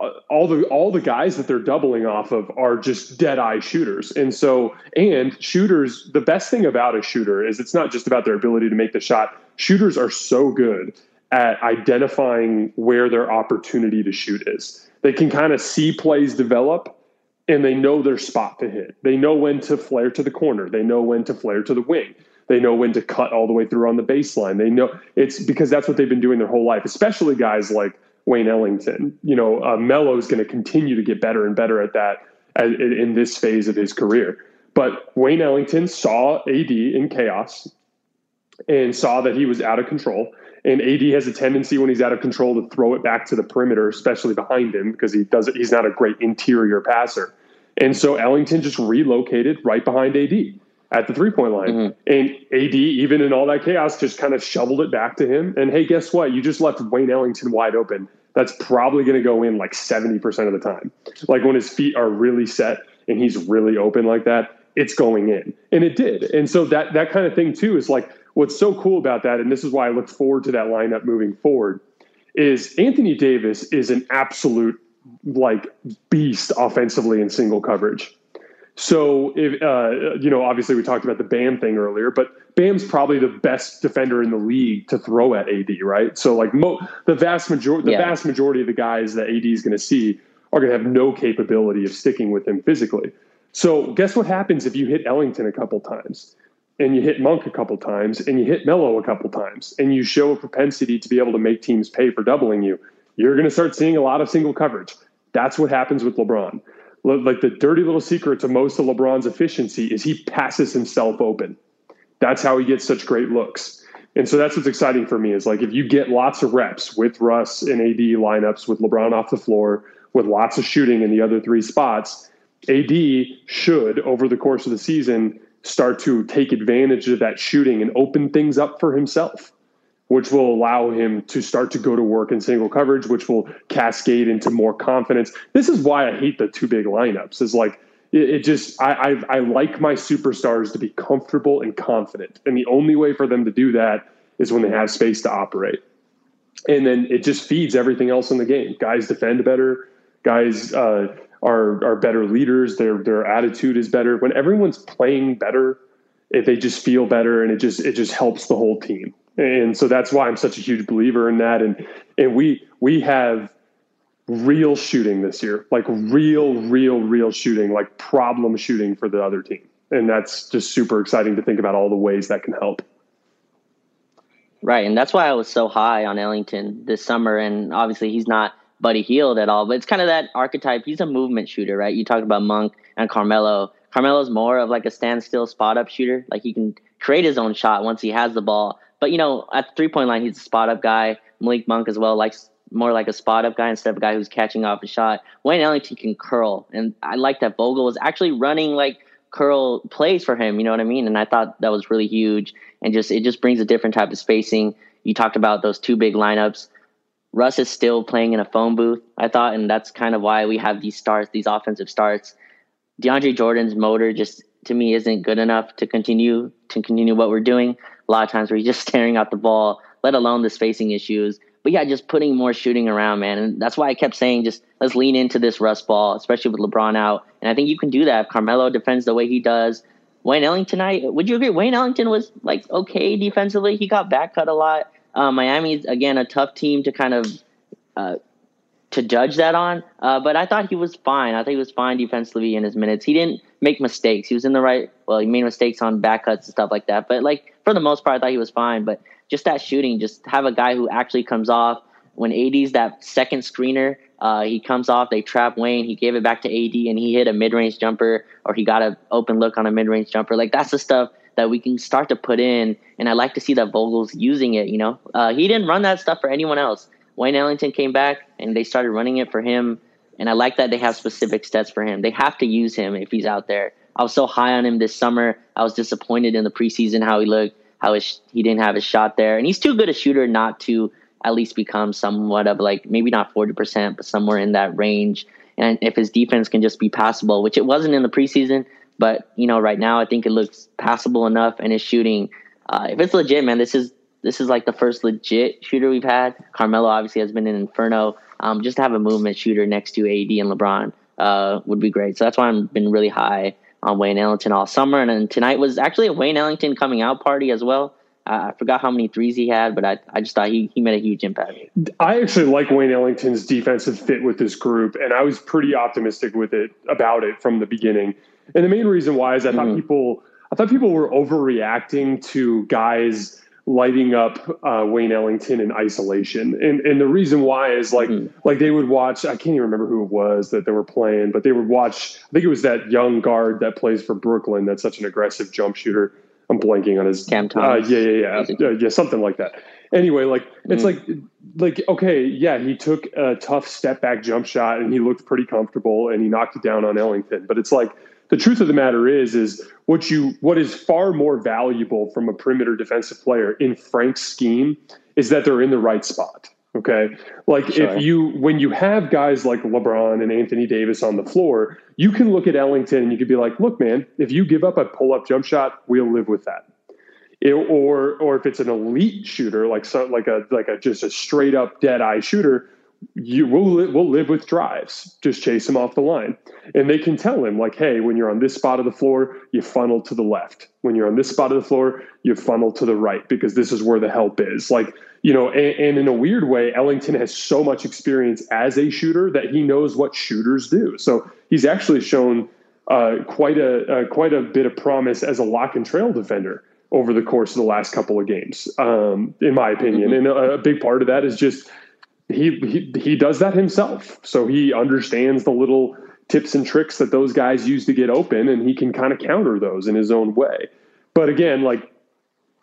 uh, all the all the guys that they're doubling off of are just dead eye shooters. And so and shooters the best thing about a shooter is it's not just about their ability to make the shot. Shooters are so good at identifying where their opportunity to shoot is. They can kind of see plays develop and they know their spot to hit they know when to flare to the corner they know when to flare to the wing they know when to cut all the way through on the baseline they know it's because that's what they've been doing their whole life especially guys like Wayne Ellington. You know, uh, Melo is going to continue to get better and better at that as, in this phase of his career. But Wayne Ellington saw AD in chaos and saw that he was out of control. And AD has a tendency when he's out of control to throw it back to the perimeter, especially behind him, because he does He's not a great interior passer. And so Ellington just relocated right behind AD at the three point line. Mm-hmm. And AD, even in all that chaos, just kind of shoveled it back to him. And hey, guess what? You just left Wayne Ellington wide open. That's probably going to go in like 70% of the time. Like when his feet are really set and he's really open like that, it's going in. And it did. And so that that kind of thing too is like what's so cool about that and this is why I look forward to that lineup moving forward is Anthony Davis is an absolute like beast offensively in single coverage. So, if uh, you know, obviously we talked about the Bam thing earlier, but Bam's probably the best defender in the league to throw at AD, right? So, like mo- the vast majority, the yeah. vast majority of the guys that AD is going to see are going to have no capability of sticking with him physically. So, guess what happens if you hit Ellington a couple times, and you hit Monk a couple times, and you hit Melo a couple times, and you show a propensity to be able to make teams pay for doubling you? You're going to start seeing a lot of single coverage. That's what happens with LeBron like the dirty little secret to most of LeBron's efficiency is he passes himself open. That's how he gets such great looks. And so that's what's exciting for me is like if you get lots of reps with Russ and AD lineups with LeBron off the floor with lots of shooting in the other three spots, AD should over the course of the season start to take advantage of that shooting and open things up for himself which will allow him to start to go to work in single coverage, which will cascade into more confidence. This is why I hate the two big lineups. Is like it, it just I, I I like my superstars to be comfortable and confident, and the only way for them to do that is when they have space to operate. And then it just feeds everything else in the game. Guys defend better. Guys uh, are are better leaders. Their their attitude is better. When everyone's playing better, if they just feel better, and it just it just helps the whole team and so that's why I'm such a huge believer in that. And and we we have real shooting this year, like real, real, real shooting, like problem shooting for the other team, and that's just super exciting to think about all the ways that can help. Right, and that's why I was so high on Ellington this summer, and obviously he's not Buddy Hield at all, but it's kind of that archetype. He's a movement shooter, right? You talk about Monk and Carmelo. Carmelo's more of like a standstill spot up shooter. Like he can create his own shot once he has the ball, but you know, at the three point line, he's a spot up guy. Malik Monk as well likes more like a spot up guy instead of a guy who's catching off a shot. Wayne Ellington can curl, and I like that Vogel was actually running like curl plays for him. You know what I mean? And I thought that was really huge, and just it just brings a different type of spacing. You talked about those two big lineups. Russ is still playing in a phone booth, I thought, and that's kind of why we have these starts, these offensive starts. DeAndre Jordan's motor just to me isn't good enough to continue to continue what we're doing a lot of times where he's just staring at the ball, let alone the spacing issues. But yeah, just putting more shooting around, man. And that's why I kept saying just let's lean into this Russ ball, especially with LeBron out. And I think you can do that if Carmelo defends the way he does. Wayne Ellington, I would you agree? Wayne Ellington was like okay defensively. He got back cut a lot. Uh, Miami's again a tough team to kind of uh, to judge that on. Uh, but I thought he was fine. I thought he was fine defensively in his minutes. He didn't make mistakes. He was in the right. Well, he made mistakes on back cuts and stuff like that. But like for the most part, I thought he was fine. But just that shooting, just have a guy who actually comes off when AD's that second screener. Uh, he comes off, they trap Wayne. He gave it back to AD, and he hit a mid range jumper, or he got an open look on a mid range jumper. Like that's the stuff that we can start to put in, and I like to see that Vogel's using it. You know, uh, he didn't run that stuff for anyone else. Wayne Ellington came back, and they started running it for him. And I like that they have specific stats for him. They have to use him if he's out there. I was so high on him this summer. I was disappointed in the preseason how he looked, how his, he didn't have his shot there, and he's too good a shooter not to at least become somewhat of like maybe not forty percent, but somewhere in that range. And if his defense can just be passable, which it wasn't in the preseason, but you know right now I think it looks passable enough, and his shooting, uh, if it's legit, man, this is this is like the first legit shooter we've had. Carmelo obviously has been an inferno. Um, just to have a movement shooter next to AD and LeBron uh, would be great. So that's why I've been really high on Wayne Ellington all summer. And tonight was actually a Wayne Ellington coming out party as well. Uh, I forgot how many threes he had, but I, I just thought he, he made a huge impact. I actually like Wayne Ellington's defensive fit with this group, and I was pretty optimistic with it about it from the beginning. And the main reason why is I thought mm-hmm. people I thought people were overreacting to guys lighting up uh, Wayne Ellington in isolation. And and the reason why is like mm-hmm. like they would watch. I can't even remember who it was that they were playing, but they would watch. I think it was that young guard that plays for Brooklyn. That's such an aggressive jump shooter. I'm blanking on his Cam Thomas. Uh, yeah, yeah, yeah, uh, yeah, something like that. Anyway, like it's mm-hmm. like like okay, yeah, he took a tough step back jump shot and he looked pretty comfortable and he knocked it down on Ellington. But it's like the truth of the matter is is what you what is far more valuable from a perimeter defensive player in Frank's scheme is that they're in the right spot. Okay. Like sure. if you when you have guys like LeBron and Anthony Davis on the floor, you can look at Ellington and you could be like, look, man, if you give up a pull-up jump shot, we'll live with that. It, or or if it's an elite shooter, like so, like a like a just a straight up dead eye shooter, you will we'll live with drives. Just chase him off the line, and they can tell him like, hey, when you're on this spot of the floor, you funnel to the left. When you're on this spot of the floor, you funnel to the right because this is where the help is. Like you know, and, and in a weird way, Ellington has so much experience as a shooter that he knows what shooters do. So he's actually shown uh, quite a uh, quite a bit of promise as a lock and trail defender over the course of the last couple of games, um, in my opinion. Mm-hmm. And a, a big part of that is just he, he he does that himself. So he understands the little tips and tricks that those guys use to get open, and he can kind of counter those in his own way. But again, like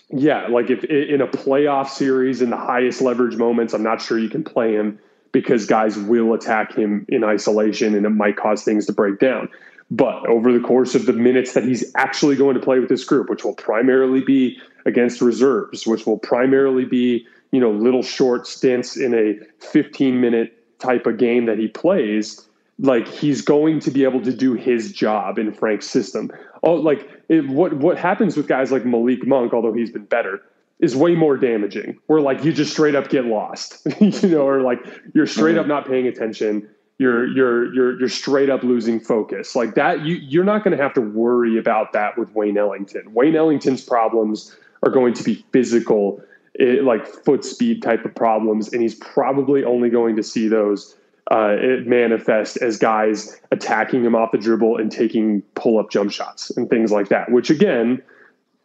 yeah, like if in a playoff series in the highest leverage moments, I'm not sure you can play him because guys will attack him in isolation, and it might cause things to break down. But over the course of the minutes that he's actually going to play with this group, which will primarily be against reserves, which will primarily be you know little short stints in a 15 minute type of game that he plays like he's going to be able to do his job in Frank's system. Oh, like it, what what happens with guys like Malik Monk, although he's been better, is way more damaging. Where like you just straight up get lost, you know, or like you're straight mm-hmm. up not paying attention. You're you're you're you're straight up losing focus like that. You you're not going to have to worry about that with Wayne Ellington. Wayne Ellington's problems are going to be physical it, like foot speed type of problems, and he's probably only going to see those uh, manifest as guys attacking him off the dribble and taking pull up jump shots and things like that, which again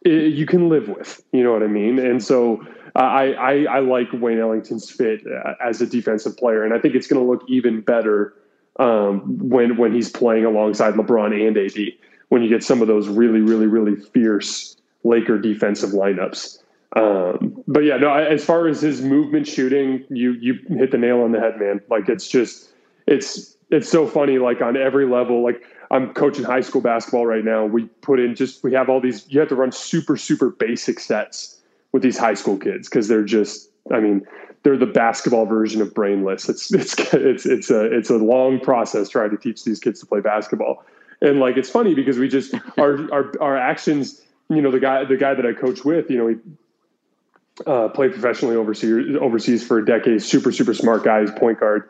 it, you can live with. You know what I mean? And so I, I, I like Wayne Ellington's fit uh, as a defensive player, and I think it's going to look even better um, when when he's playing alongside LeBron and AD. When you get some of those really, really, really fierce Laker defensive lineups. Um, but yeah, no. As far as his movement shooting, you you hit the nail on the head, man. Like it's just it's it's so funny. Like on every level, like I'm coaching high school basketball right now. We put in just we have all these. You have to run super super basic sets with these high school kids because they're just. I mean, they're the basketball version of brainless. It's it's it's it's a it's a long process trying to teach these kids to play basketball. And like it's funny because we just our our our actions. You know, the guy the guy that I coach with. You know, he uh, played professionally overseas overseas for a decade. Super super smart guy. He's point guard,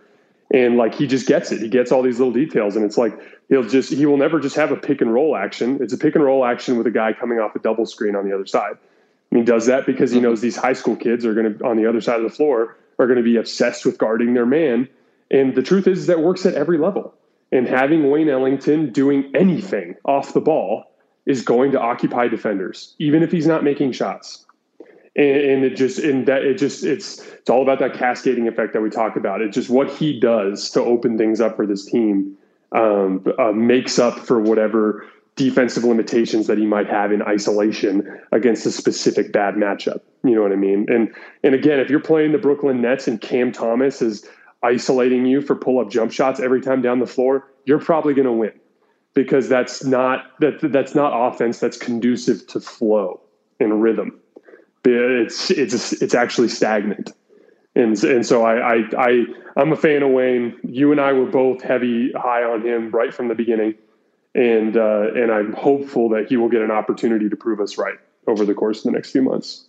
And like he just gets it. He gets all these little details. And it's like he'll just he will never just have a pick and roll action. It's a pick and roll action with a guy coming off a double screen on the other side. And he does that because he knows these high school kids are going to on the other side of the floor are going to be obsessed with guarding their man. And the truth is that works at every level. And having Wayne Ellington doing anything off the ball is going to occupy defenders, even if he's not making shots and, and it just and that it just it's it's all about that cascading effect that we talk about. It's just what he does to open things up for this team um, uh, makes up for whatever defensive limitations that he might have in isolation against a specific bad matchup. You know what I mean? And and again, if you're playing the Brooklyn Nets and Cam Thomas is isolating you for pull up jump shots every time down the floor, you're probably going to win because that's not that that's not offense that's conducive to flow and rhythm it's it's it's actually stagnant. And and so I I, I I'm a fan of Wayne. You and I were both heavy high on him right from the beginning, and uh, and I'm hopeful that he will get an opportunity to prove us right over the course of the next few months.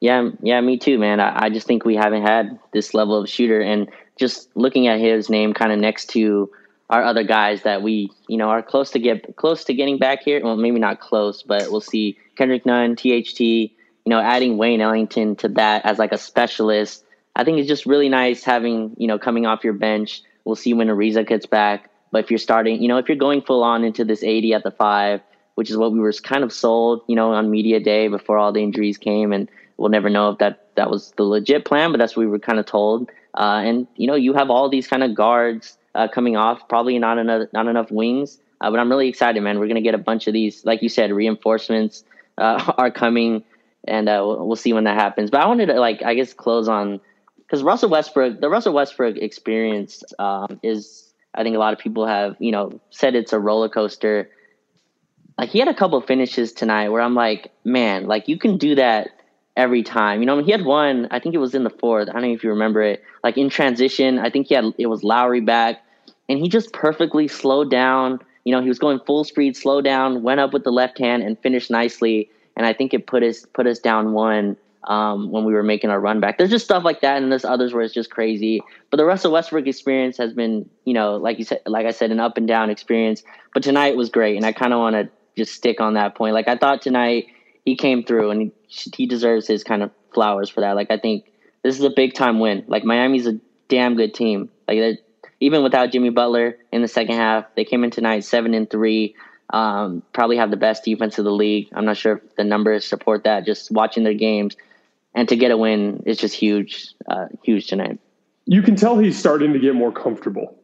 Yeah, yeah, me too, man. I, I just think we haven't had this level of shooter, and just looking at his name kind of next to our other guys that we you know are close to get close to getting back here. Well, maybe not close, but we'll see. Kendrick Nunn, THT, you know, adding Wayne Ellington to that as like a specialist. I think it's just really nice having you know coming off your bench. We'll see when Ariza gets back. But if you're starting, you know, if you're going full on into this AD at the five, which is what we were kind of sold, you know, on media day before all the injuries came, and we'll never know if that that was the legit plan, but that's what we were kind of told. Uh, and you know, you have all these kind of guards uh, coming off. Probably not enough, not enough wings, uh, but I'm really excited, man. We're gonna get a bunch of these, like you said, reinforcements uh, are coming, and uh, we'll, see when that happens. But I wanted to, like, I guess, close on because Russell Westbrook, the Russell Westbrook experience um, is, I think, a lot of people have, you know, said it's a roller coaster. Like he had a couple finishes tonight where I'm like, man, like you can do that every time. You know, I mean, he had one. I think it was in the fourth. I don't know if you remember it. Like in transition, I think he had it was Lowry back, and he just perfectly slowed down. You know, he was going full speed, slowed down, went up with the left hand, and finished nicely. And I think it put us put us down one um, when we were making our run back. There's just stuff like that, and there's others where it's just crazy. But the Russell Westbrook experience has been, you know, like you said, like I said, an up and down experience. But tonight was great, and I kind of want to just stick on that point. Like I thought tonight he came through, and he, he deserves his kind of flowers for that. Like I think this is a big time win. Like Miami's a damn good team. Like even without Jimmy Butler in the second half, they came in tonight seven and three. Um, probably have the best defense of the league. I'm not sure if the numbers support that. Just watching their games, and to get a win is just huge, uh, huge tonight. You can tell he's starting to get more comfortable.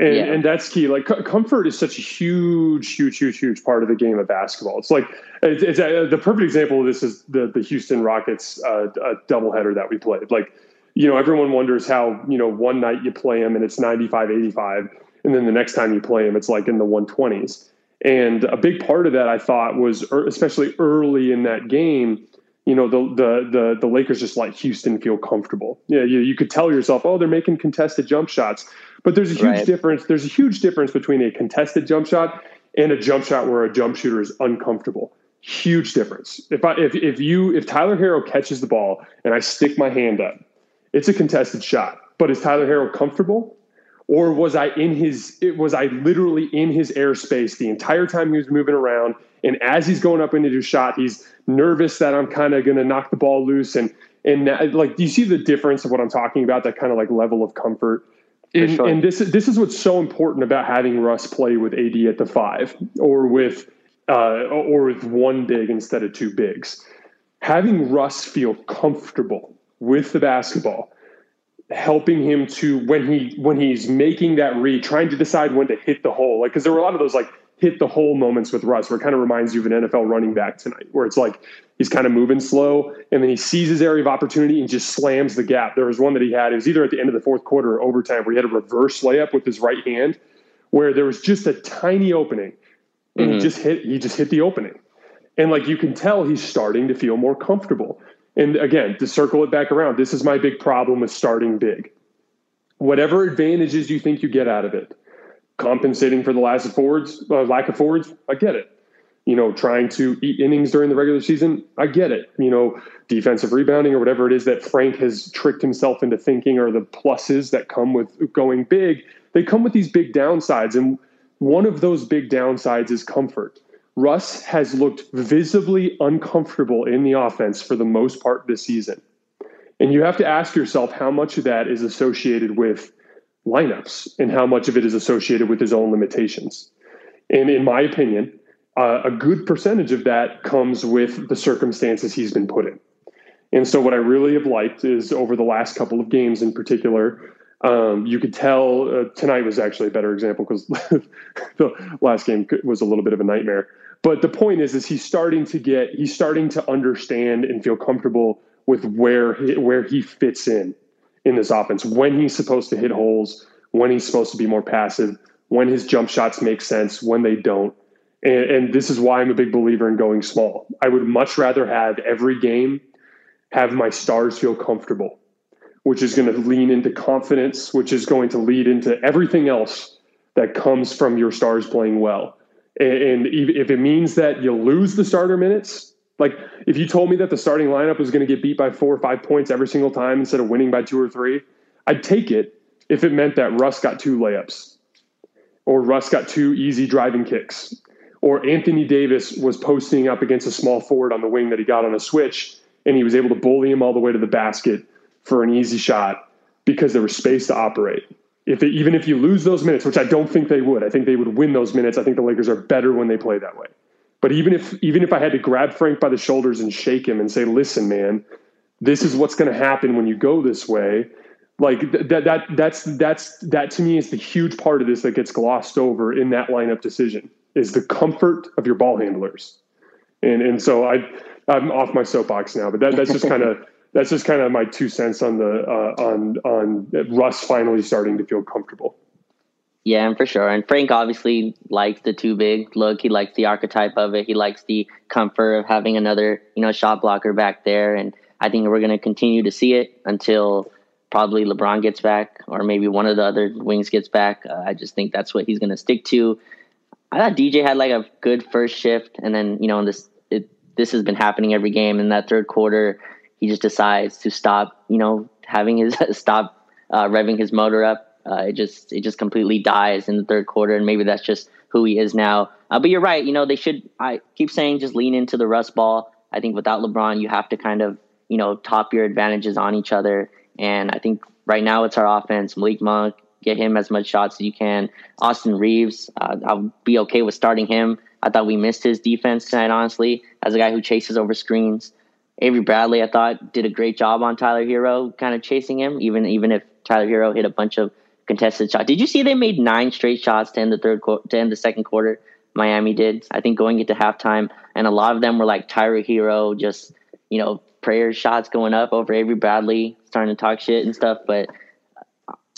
And, yeah. and that's key. Like comfort is such a huge, huge, huge, huge part of the game of basketball. It's like it's, it's uh, the perfect example of this is the the Houston Rockets uh, doubleheader that we played. Like, you know, everyone wonders how you know one night you play them and it's 95, 85, and then the next time you play them it's like in the 120s. And a big part of that I thought was, especially early in that game, you know the the the the Lakers just let Houston feel comfortable. Yeah, you, you could tell yourself, oh, they're making contested jump shots, but there's a huge right. difference. There's a huge difference between a contested jump shot and a jump shot where a jump shooter is uncomfortable. Huge difference. If I if if you if Tyler Herro catches the ball and I stick my hand up, it's a contested shot. But is Tyler Herro comfortable? Or was I in his it was I literally in his airspace the entire time he was moving around and as he's going up into his shot, he's nervous that I'm kind of going to knock the ball loose. And and like, do you see the difference of what I'm talking about? That kind of like level of comfort. And, sure. and this this is what's so important about having Russ play with AD at the five or with uh, or with one big instead of two bigs. Having Russ feel comfortable with the basketball, helping him to when he when he's making that read, trying to decide when to hit the hole. Like because there were a lot of those like hit the hole moments with Russ, where it kind of reminds you of an NFL running back tonight, where it's like he's kind of moving slow and then he sees his area of opportunity and just slams the gap. There was one that he had, it was either at the end of the fourth quarter or overtime, where he had a reverse layup with his right hand, where there was just a tiny opening and mm-hmm. he just hit he just hit the opening. And like you can tell he's starting to feel more comfortable. And again, to circle it back around, this is my big problem with starting big. Whatever advantages you think you get out of it, compensating for the lack of forwards, uh, lack of forwards. I get it. you know, trying to eat innings during the regular season. I get it. You know, defensive rebounding or whatever it is that Frank has tricked himself into thinking are the pluses that come with going big. They come with these big downsides. And one of those big downsides is comfort. Russ has looked visibly uncomfortable in the offense for the most part this season. And you have to ask yourself how much of that is associated with lineups and how much of it is associated with his own limitations. And in my opinion, uh, a good percentage of that comes with the circumstances he's been put in. And so, what I really have liked is over the last couple of games in particular, um, you could tell uh, tonight was actually a better example because the last game was a little bit of a nightmare. But the point is, is he's starting to get, he's starting to understand and feel comfortable with where he, where he fits in in this offense, when he's supposed to hit holes, when he's supposed to be more passive, when his jump shots make sense, when they don't. And, and this is why I'm a big believer in going small. I would much rather have every game have my stars feel comfortable, which is going to lean into confidence, which is going to lead into everything else that comes from your stars playing well. And, and if it means that you lose the starter minutes, like if you told me that the starting lineup was going to get beat by four or five points every single time instead of winning by two or three, I'd take it if it meant that Russ got two layups or Russ got two easy driving kicks or Anthony Davis was posting up against a small forward on the wing that he got on a switch, and he was able to bully him all the way to the basket for an easy shot because there was space to operate. If even if you lose those minutes, which I don't think they would, I think they would win those minutes. I think the Lakers are better when they play that way. But even if even if I had to grab Frank by the shoulders and shake him and say, "Listen, man, this is what's going to happen when you go this way," like that that that's that's that to me is the huge part of this that gets glossed over in that lineup decision is the comfort of your ball handlers. And and so I I'm off my soapbox now, but that, that's just kind of that's just kind of my two cents on the uh, on on Russ finally starting to feel comfortable. Yeah, and for sure. And Frank obviously likes the two big look. He likes the archetype of it. He likes the comfort of having another, you know, shot blocker back there. And I think we're going to continue to see it until probably LeBron gets back or maybe one of the other wings gets back. Uh, I just think that's what he's going to stick to. I thought DJ had like a good first shift, and then you know this it, this has been happening every game. In that third quarter, he just decides to stop, you know, having his stop uh, revving his motor up. Uh, it just it just completely dies in the third quarter, and maybe that's just who he is now. Uh, but you're right. You know, they should. I keep saying just lean into the Russ ball. I think without LeBron, you have to kind of you know top your advantages on each other. And I think right now it's our offense. Malik Monk, get him as much shots as you can. Austin Reaves, uh, I'll be okay with starting him. I thought we missed his defense tonight, honestly, as a guy who chases over screens. Avery Bradley, I thought, did a great job on Tyler Herro, kind of chasing him, even even if Tyler Herro hit a bunch of contested shot. Did you see they made nine straight shots to end the third quarter, to end the second quarter? Miami did. I think going into halftime, and a lot of them were like Tyler Herro, just you know, prayer shots going up over Avery Bradley, starting to talk shit and stuff. But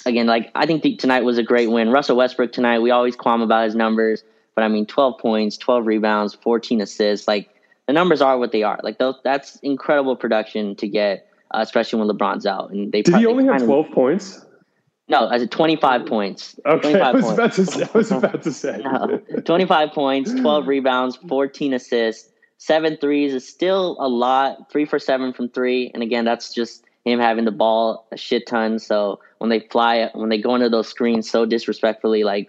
again, like I think tonight was a great win. Russell Westbrook tonight, we always qualm about his numbers, but I mean, 12 points, 12 rebounds, 14 assists. Like the numbers are what they are. Like those, that's incredible production to get, uh, especially when LeBron's out. And they did he only have 12 of, points? No, I said 25 points. Okay, 25 I was, points. About to say, I was about to say. no, 25 points, 12 rebounds, 14 assists, seven threes is still a lot. Three for seven from three, and again, that's just him having the ball a shit ton. So when they fly, when they go into those screens so disrespectfully, like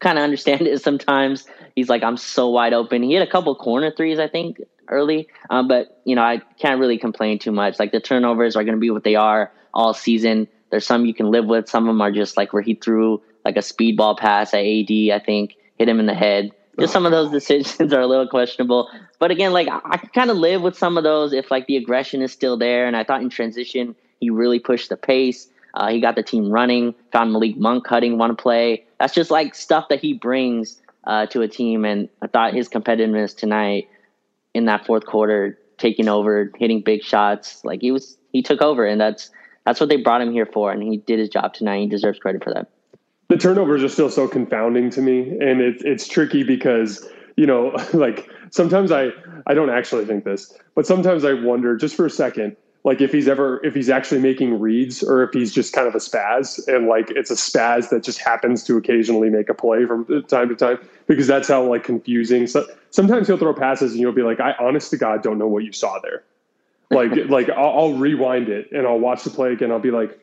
kind of understand it sometimes. He's like, I'm so wide open. He had a couple corner threes, I think, early, um, but you know, I can't really complain too much. Like the turnovers are going to be what they are all season. There's some you can live with. Some of them are just like where he threw like a speedball pass at AD, I think, hit him in the head. Just some of those decisions are a little questionable. But again, like I, I kind of live with some of those if like the aggression is still there. And I thought in transition he really pushed the pace. Uh, he got the team running. Found Malik Monk cutting one play. That's just like stuff that he brings uh, to a team. And I thought his competitiveness tonight in that fourth quarter, taking over, hitting big shots, like he was he took over, and that's that's what they brought him here for. And he did his job tonight. He deserves credit for that. The turnovers are still so confounding to me, and it's it's tricky because you know, like sometimes I I don't actually think this, but sometimes I wonder just for a second like if he's ever if he's actually making reads or if he's just kind of a spaz and like it's a spaz that just happens to occasionally make a play from time to time because that's how like confusing so sometimes he'll throw passes and you'll be like i honest to god don't know what you saw there like like I'll, I'll rewind it and i'll watch the play again. I'll be like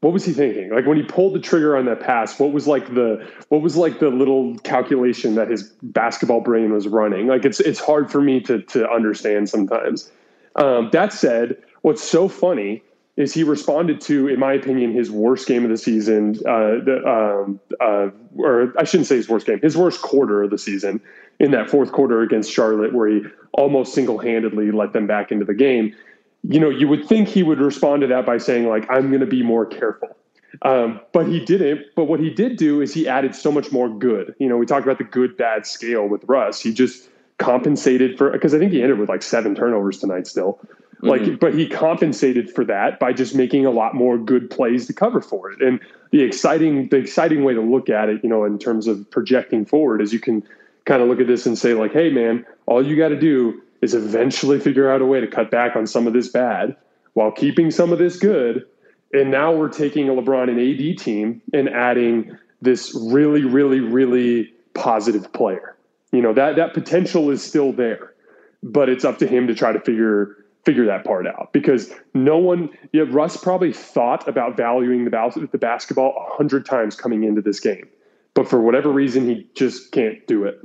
what was he thinking? Like when he pulled the trigger on that pass what was like the what was like the little calculation that his basketball brain was running? Like it's it's hard for me to to understand sometimes. Um, that said what's so funny is he responded to, in my opinion, his worst game of the season, uh, the, um, uh, or I shouldn't say his worst game, his worst quarter of the season in that fourth quarter against Charlotte, where he almost single handedly let them back into the game. You know, you would think he would respond to that by saying, like, I'm going to be more careful. Um, but he didn't. But what he did do is he added so much more good. You know, we talked about the good bad scale with Russ. He just compensated for, because I think he ended with like seven turnovers tonight still. Like, mm-hmm. but he compensated for that by just making a lot more good plays to cover for it. And the exciting, the exciting way to look at it, you know, in terms of projecting forward, is you can kind of look at this and say, like, hey, man, all you got to do is eventually figure out a way to cut back on some of this bad while keeping some of this good. And now we're taking a LeBron and AD team and adding this really, really, really positive player. You know that that potential is still there, but it's up to him to try to figure figure that part out because no one, yeah, Russ probably thought about valuing the, the basketball a hundred times coming into this game, but for whatever reason, he just can't do it.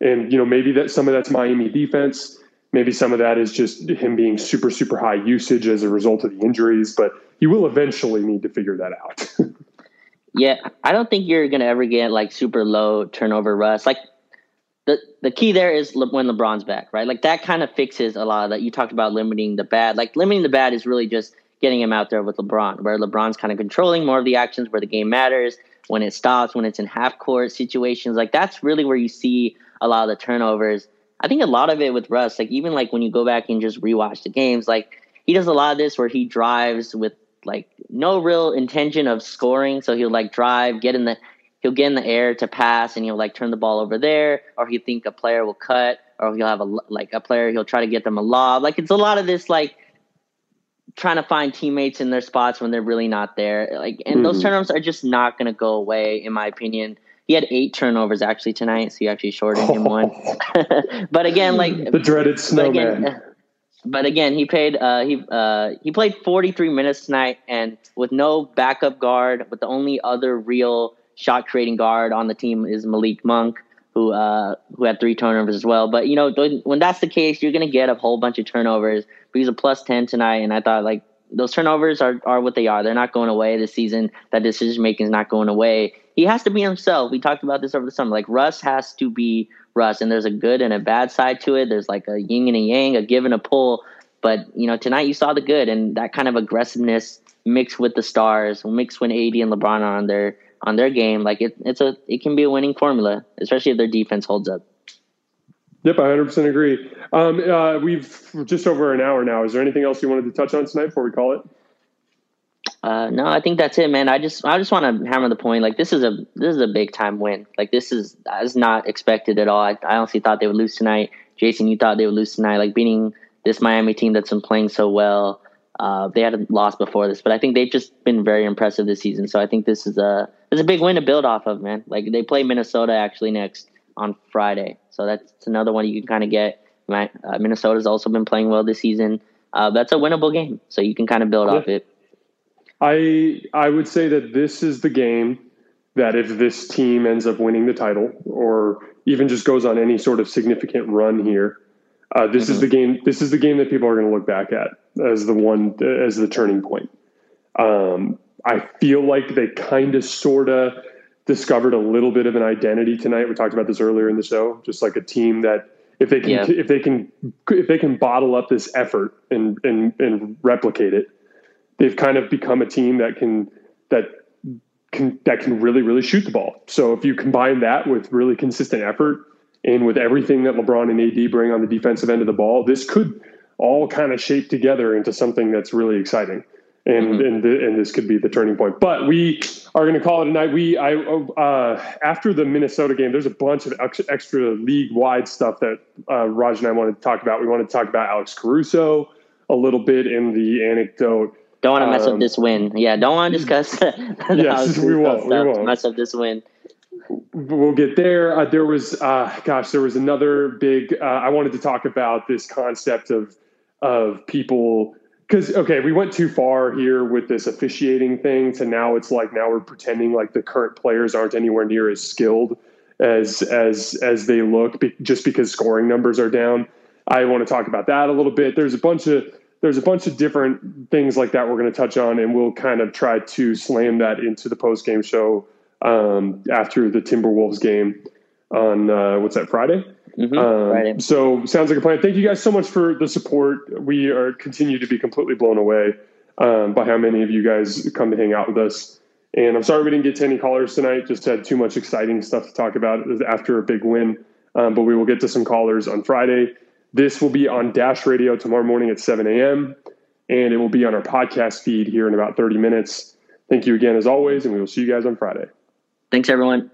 And, you know, maybe that some of that's Miami defense. Maybe some of that is just him being super, super high usage as a result of the injuries, but he will eventually need to figure that out. yeah, I don't think you're going to ever get like super low turnover Russ. Like the the key there is Le- when LeBron's back, right? Like that kind of fixes a lot of that. You talked about limiting the bad. Like limiting the bad is really just getting him out there with LeBron, where LeBron's kind of controlling more of the actions, where the game matters, when it stops, when it's in half court situations. Like that's really where you see a lot of the turnovers. I think a lot of it with Russ, like even like when you go back and just rewatch the games, like he does a lot of this where he drives with like no real intention of scoring. So he'll like drive, get in the he'll get in the air to pass and he'll like turn the ball over there, or he'll think a player will cut, or he'll have a like a player he'll try to get them a lob. Like it's a lot of this like trying to find teammates in their spots when they're really not there. Like and mm-hmm. those turnovers are just not going to go away, in my opinion. He had eight turnovers actually tonight, so you actually shorted him one. but again, like the dreaded snowman. But again, but again, he played. Uh, he uh, he played 43 minutes tonight, and with no backup guard, with the only other real shot creating guard on the team is Malik Monk, who uh, who had three turnovers as well. But you know, when that's the case, you're going to get a whole bunch of turnovers. But he's a plus ten tonight, and I thought like those turnovers are are what they are. They're not going away this season. That decision making is not going away. He has to be himself. We talked about this over the summer. Like Russ has to be Russ, and there's a good and a bad side to it. There's like a yin and a yang, a give and a pull. But you know, tonight you saw the good and that kind of aggressiveness mixed with the stars, mixed when AD and LeBron are on their on their game, like it, it's a it can be a winning formula, especially if their defense holds up. Yep, I 100% agree. Um, uh, we've just over an hour now. Is there anything else you wanted to touch on tonight before we call it? Uh, no, I think that's it, man. I just I just want to hammer the point. Like this is a this is a big time win. Like this is is not expected at all. I, I honestly thought they would lose tonight. Jason, you thought they would lose tonight. Like beating this Miami team that's been playing so well. Uh, they had a loss before this, but I think they've just been very impressive this season. So I think this is a it's a big win to build off of, man. Like they play Minnesota actually next on Friday, so that's another one you can kind of get. Uh, Minnesota's also been playing well this season. Uh, that's a winnable game, so you can kind of build yeah. off it. I I would say that this is the game that if this team ends up winning the title or even just goes on any sort of significant run here, uh, this mm-hmm. is the game. This is the game that people are going to look back at as the one as the turning point. Um, I feel like they kind of sort of discovered a little bit of an identity tonight. We talked about this earlier in the show, just like a team that if they can yeah. if they can if they can bottle up this effort and and and replicate it, they've kind of become a team that can that can that can really really shoot the ball. So if you combine that with really consistent effort and with everything that LeBron and AD bring on the defensive end of the ball, this could all kind of shape together into something that's really exciting. And mm-hmm. and the, and this could be the turning point. But we are going to call it a night. We I uh, after the Minnesota game, there's a bunch of extra league wide stuff that uh, Raj and I wanted to talk about. We wanted to talk about Alex Caruso. a little bit in the anecdote. Don't want to mess um, up this win. Yeah, don't want to discuss. yes, we won't. We won't mess up this win. We'll get there. Uh, there was, uh, gosh, there was another big. Uh, I wanted to talk about this concept of of people because okay, we went too far here with this officiating thing. To now, it's like now we're pretending like the current players aren't anywhere near as skilled as as as they look just because scoring numbers are down. I want to talk about that a little bit. There's a bunch of there's a bunch of different things like that we're going to touch on, and we'll kind of try to slam that into the post game show um, after the Timberwolves game on uh, what's that Friday. Mm-hmm. Um, Friday. So sounds like a plan. Thank you guys so much for the support. We are continue to be completely blown away um, by how many of you guys come to hang out with us. And I'm sorry we didn't get to any callers tonight. Just had too much exciting stuff to talk about after a big win. Um, but we will get to some callers on Friday. This will be on Dash Radio tomorrow morning at 7 a.m. And it will be on our podcast feed here in about 30 minutes. Thank you again, as always, and we will see you guys on Friday. Thanks, everyone.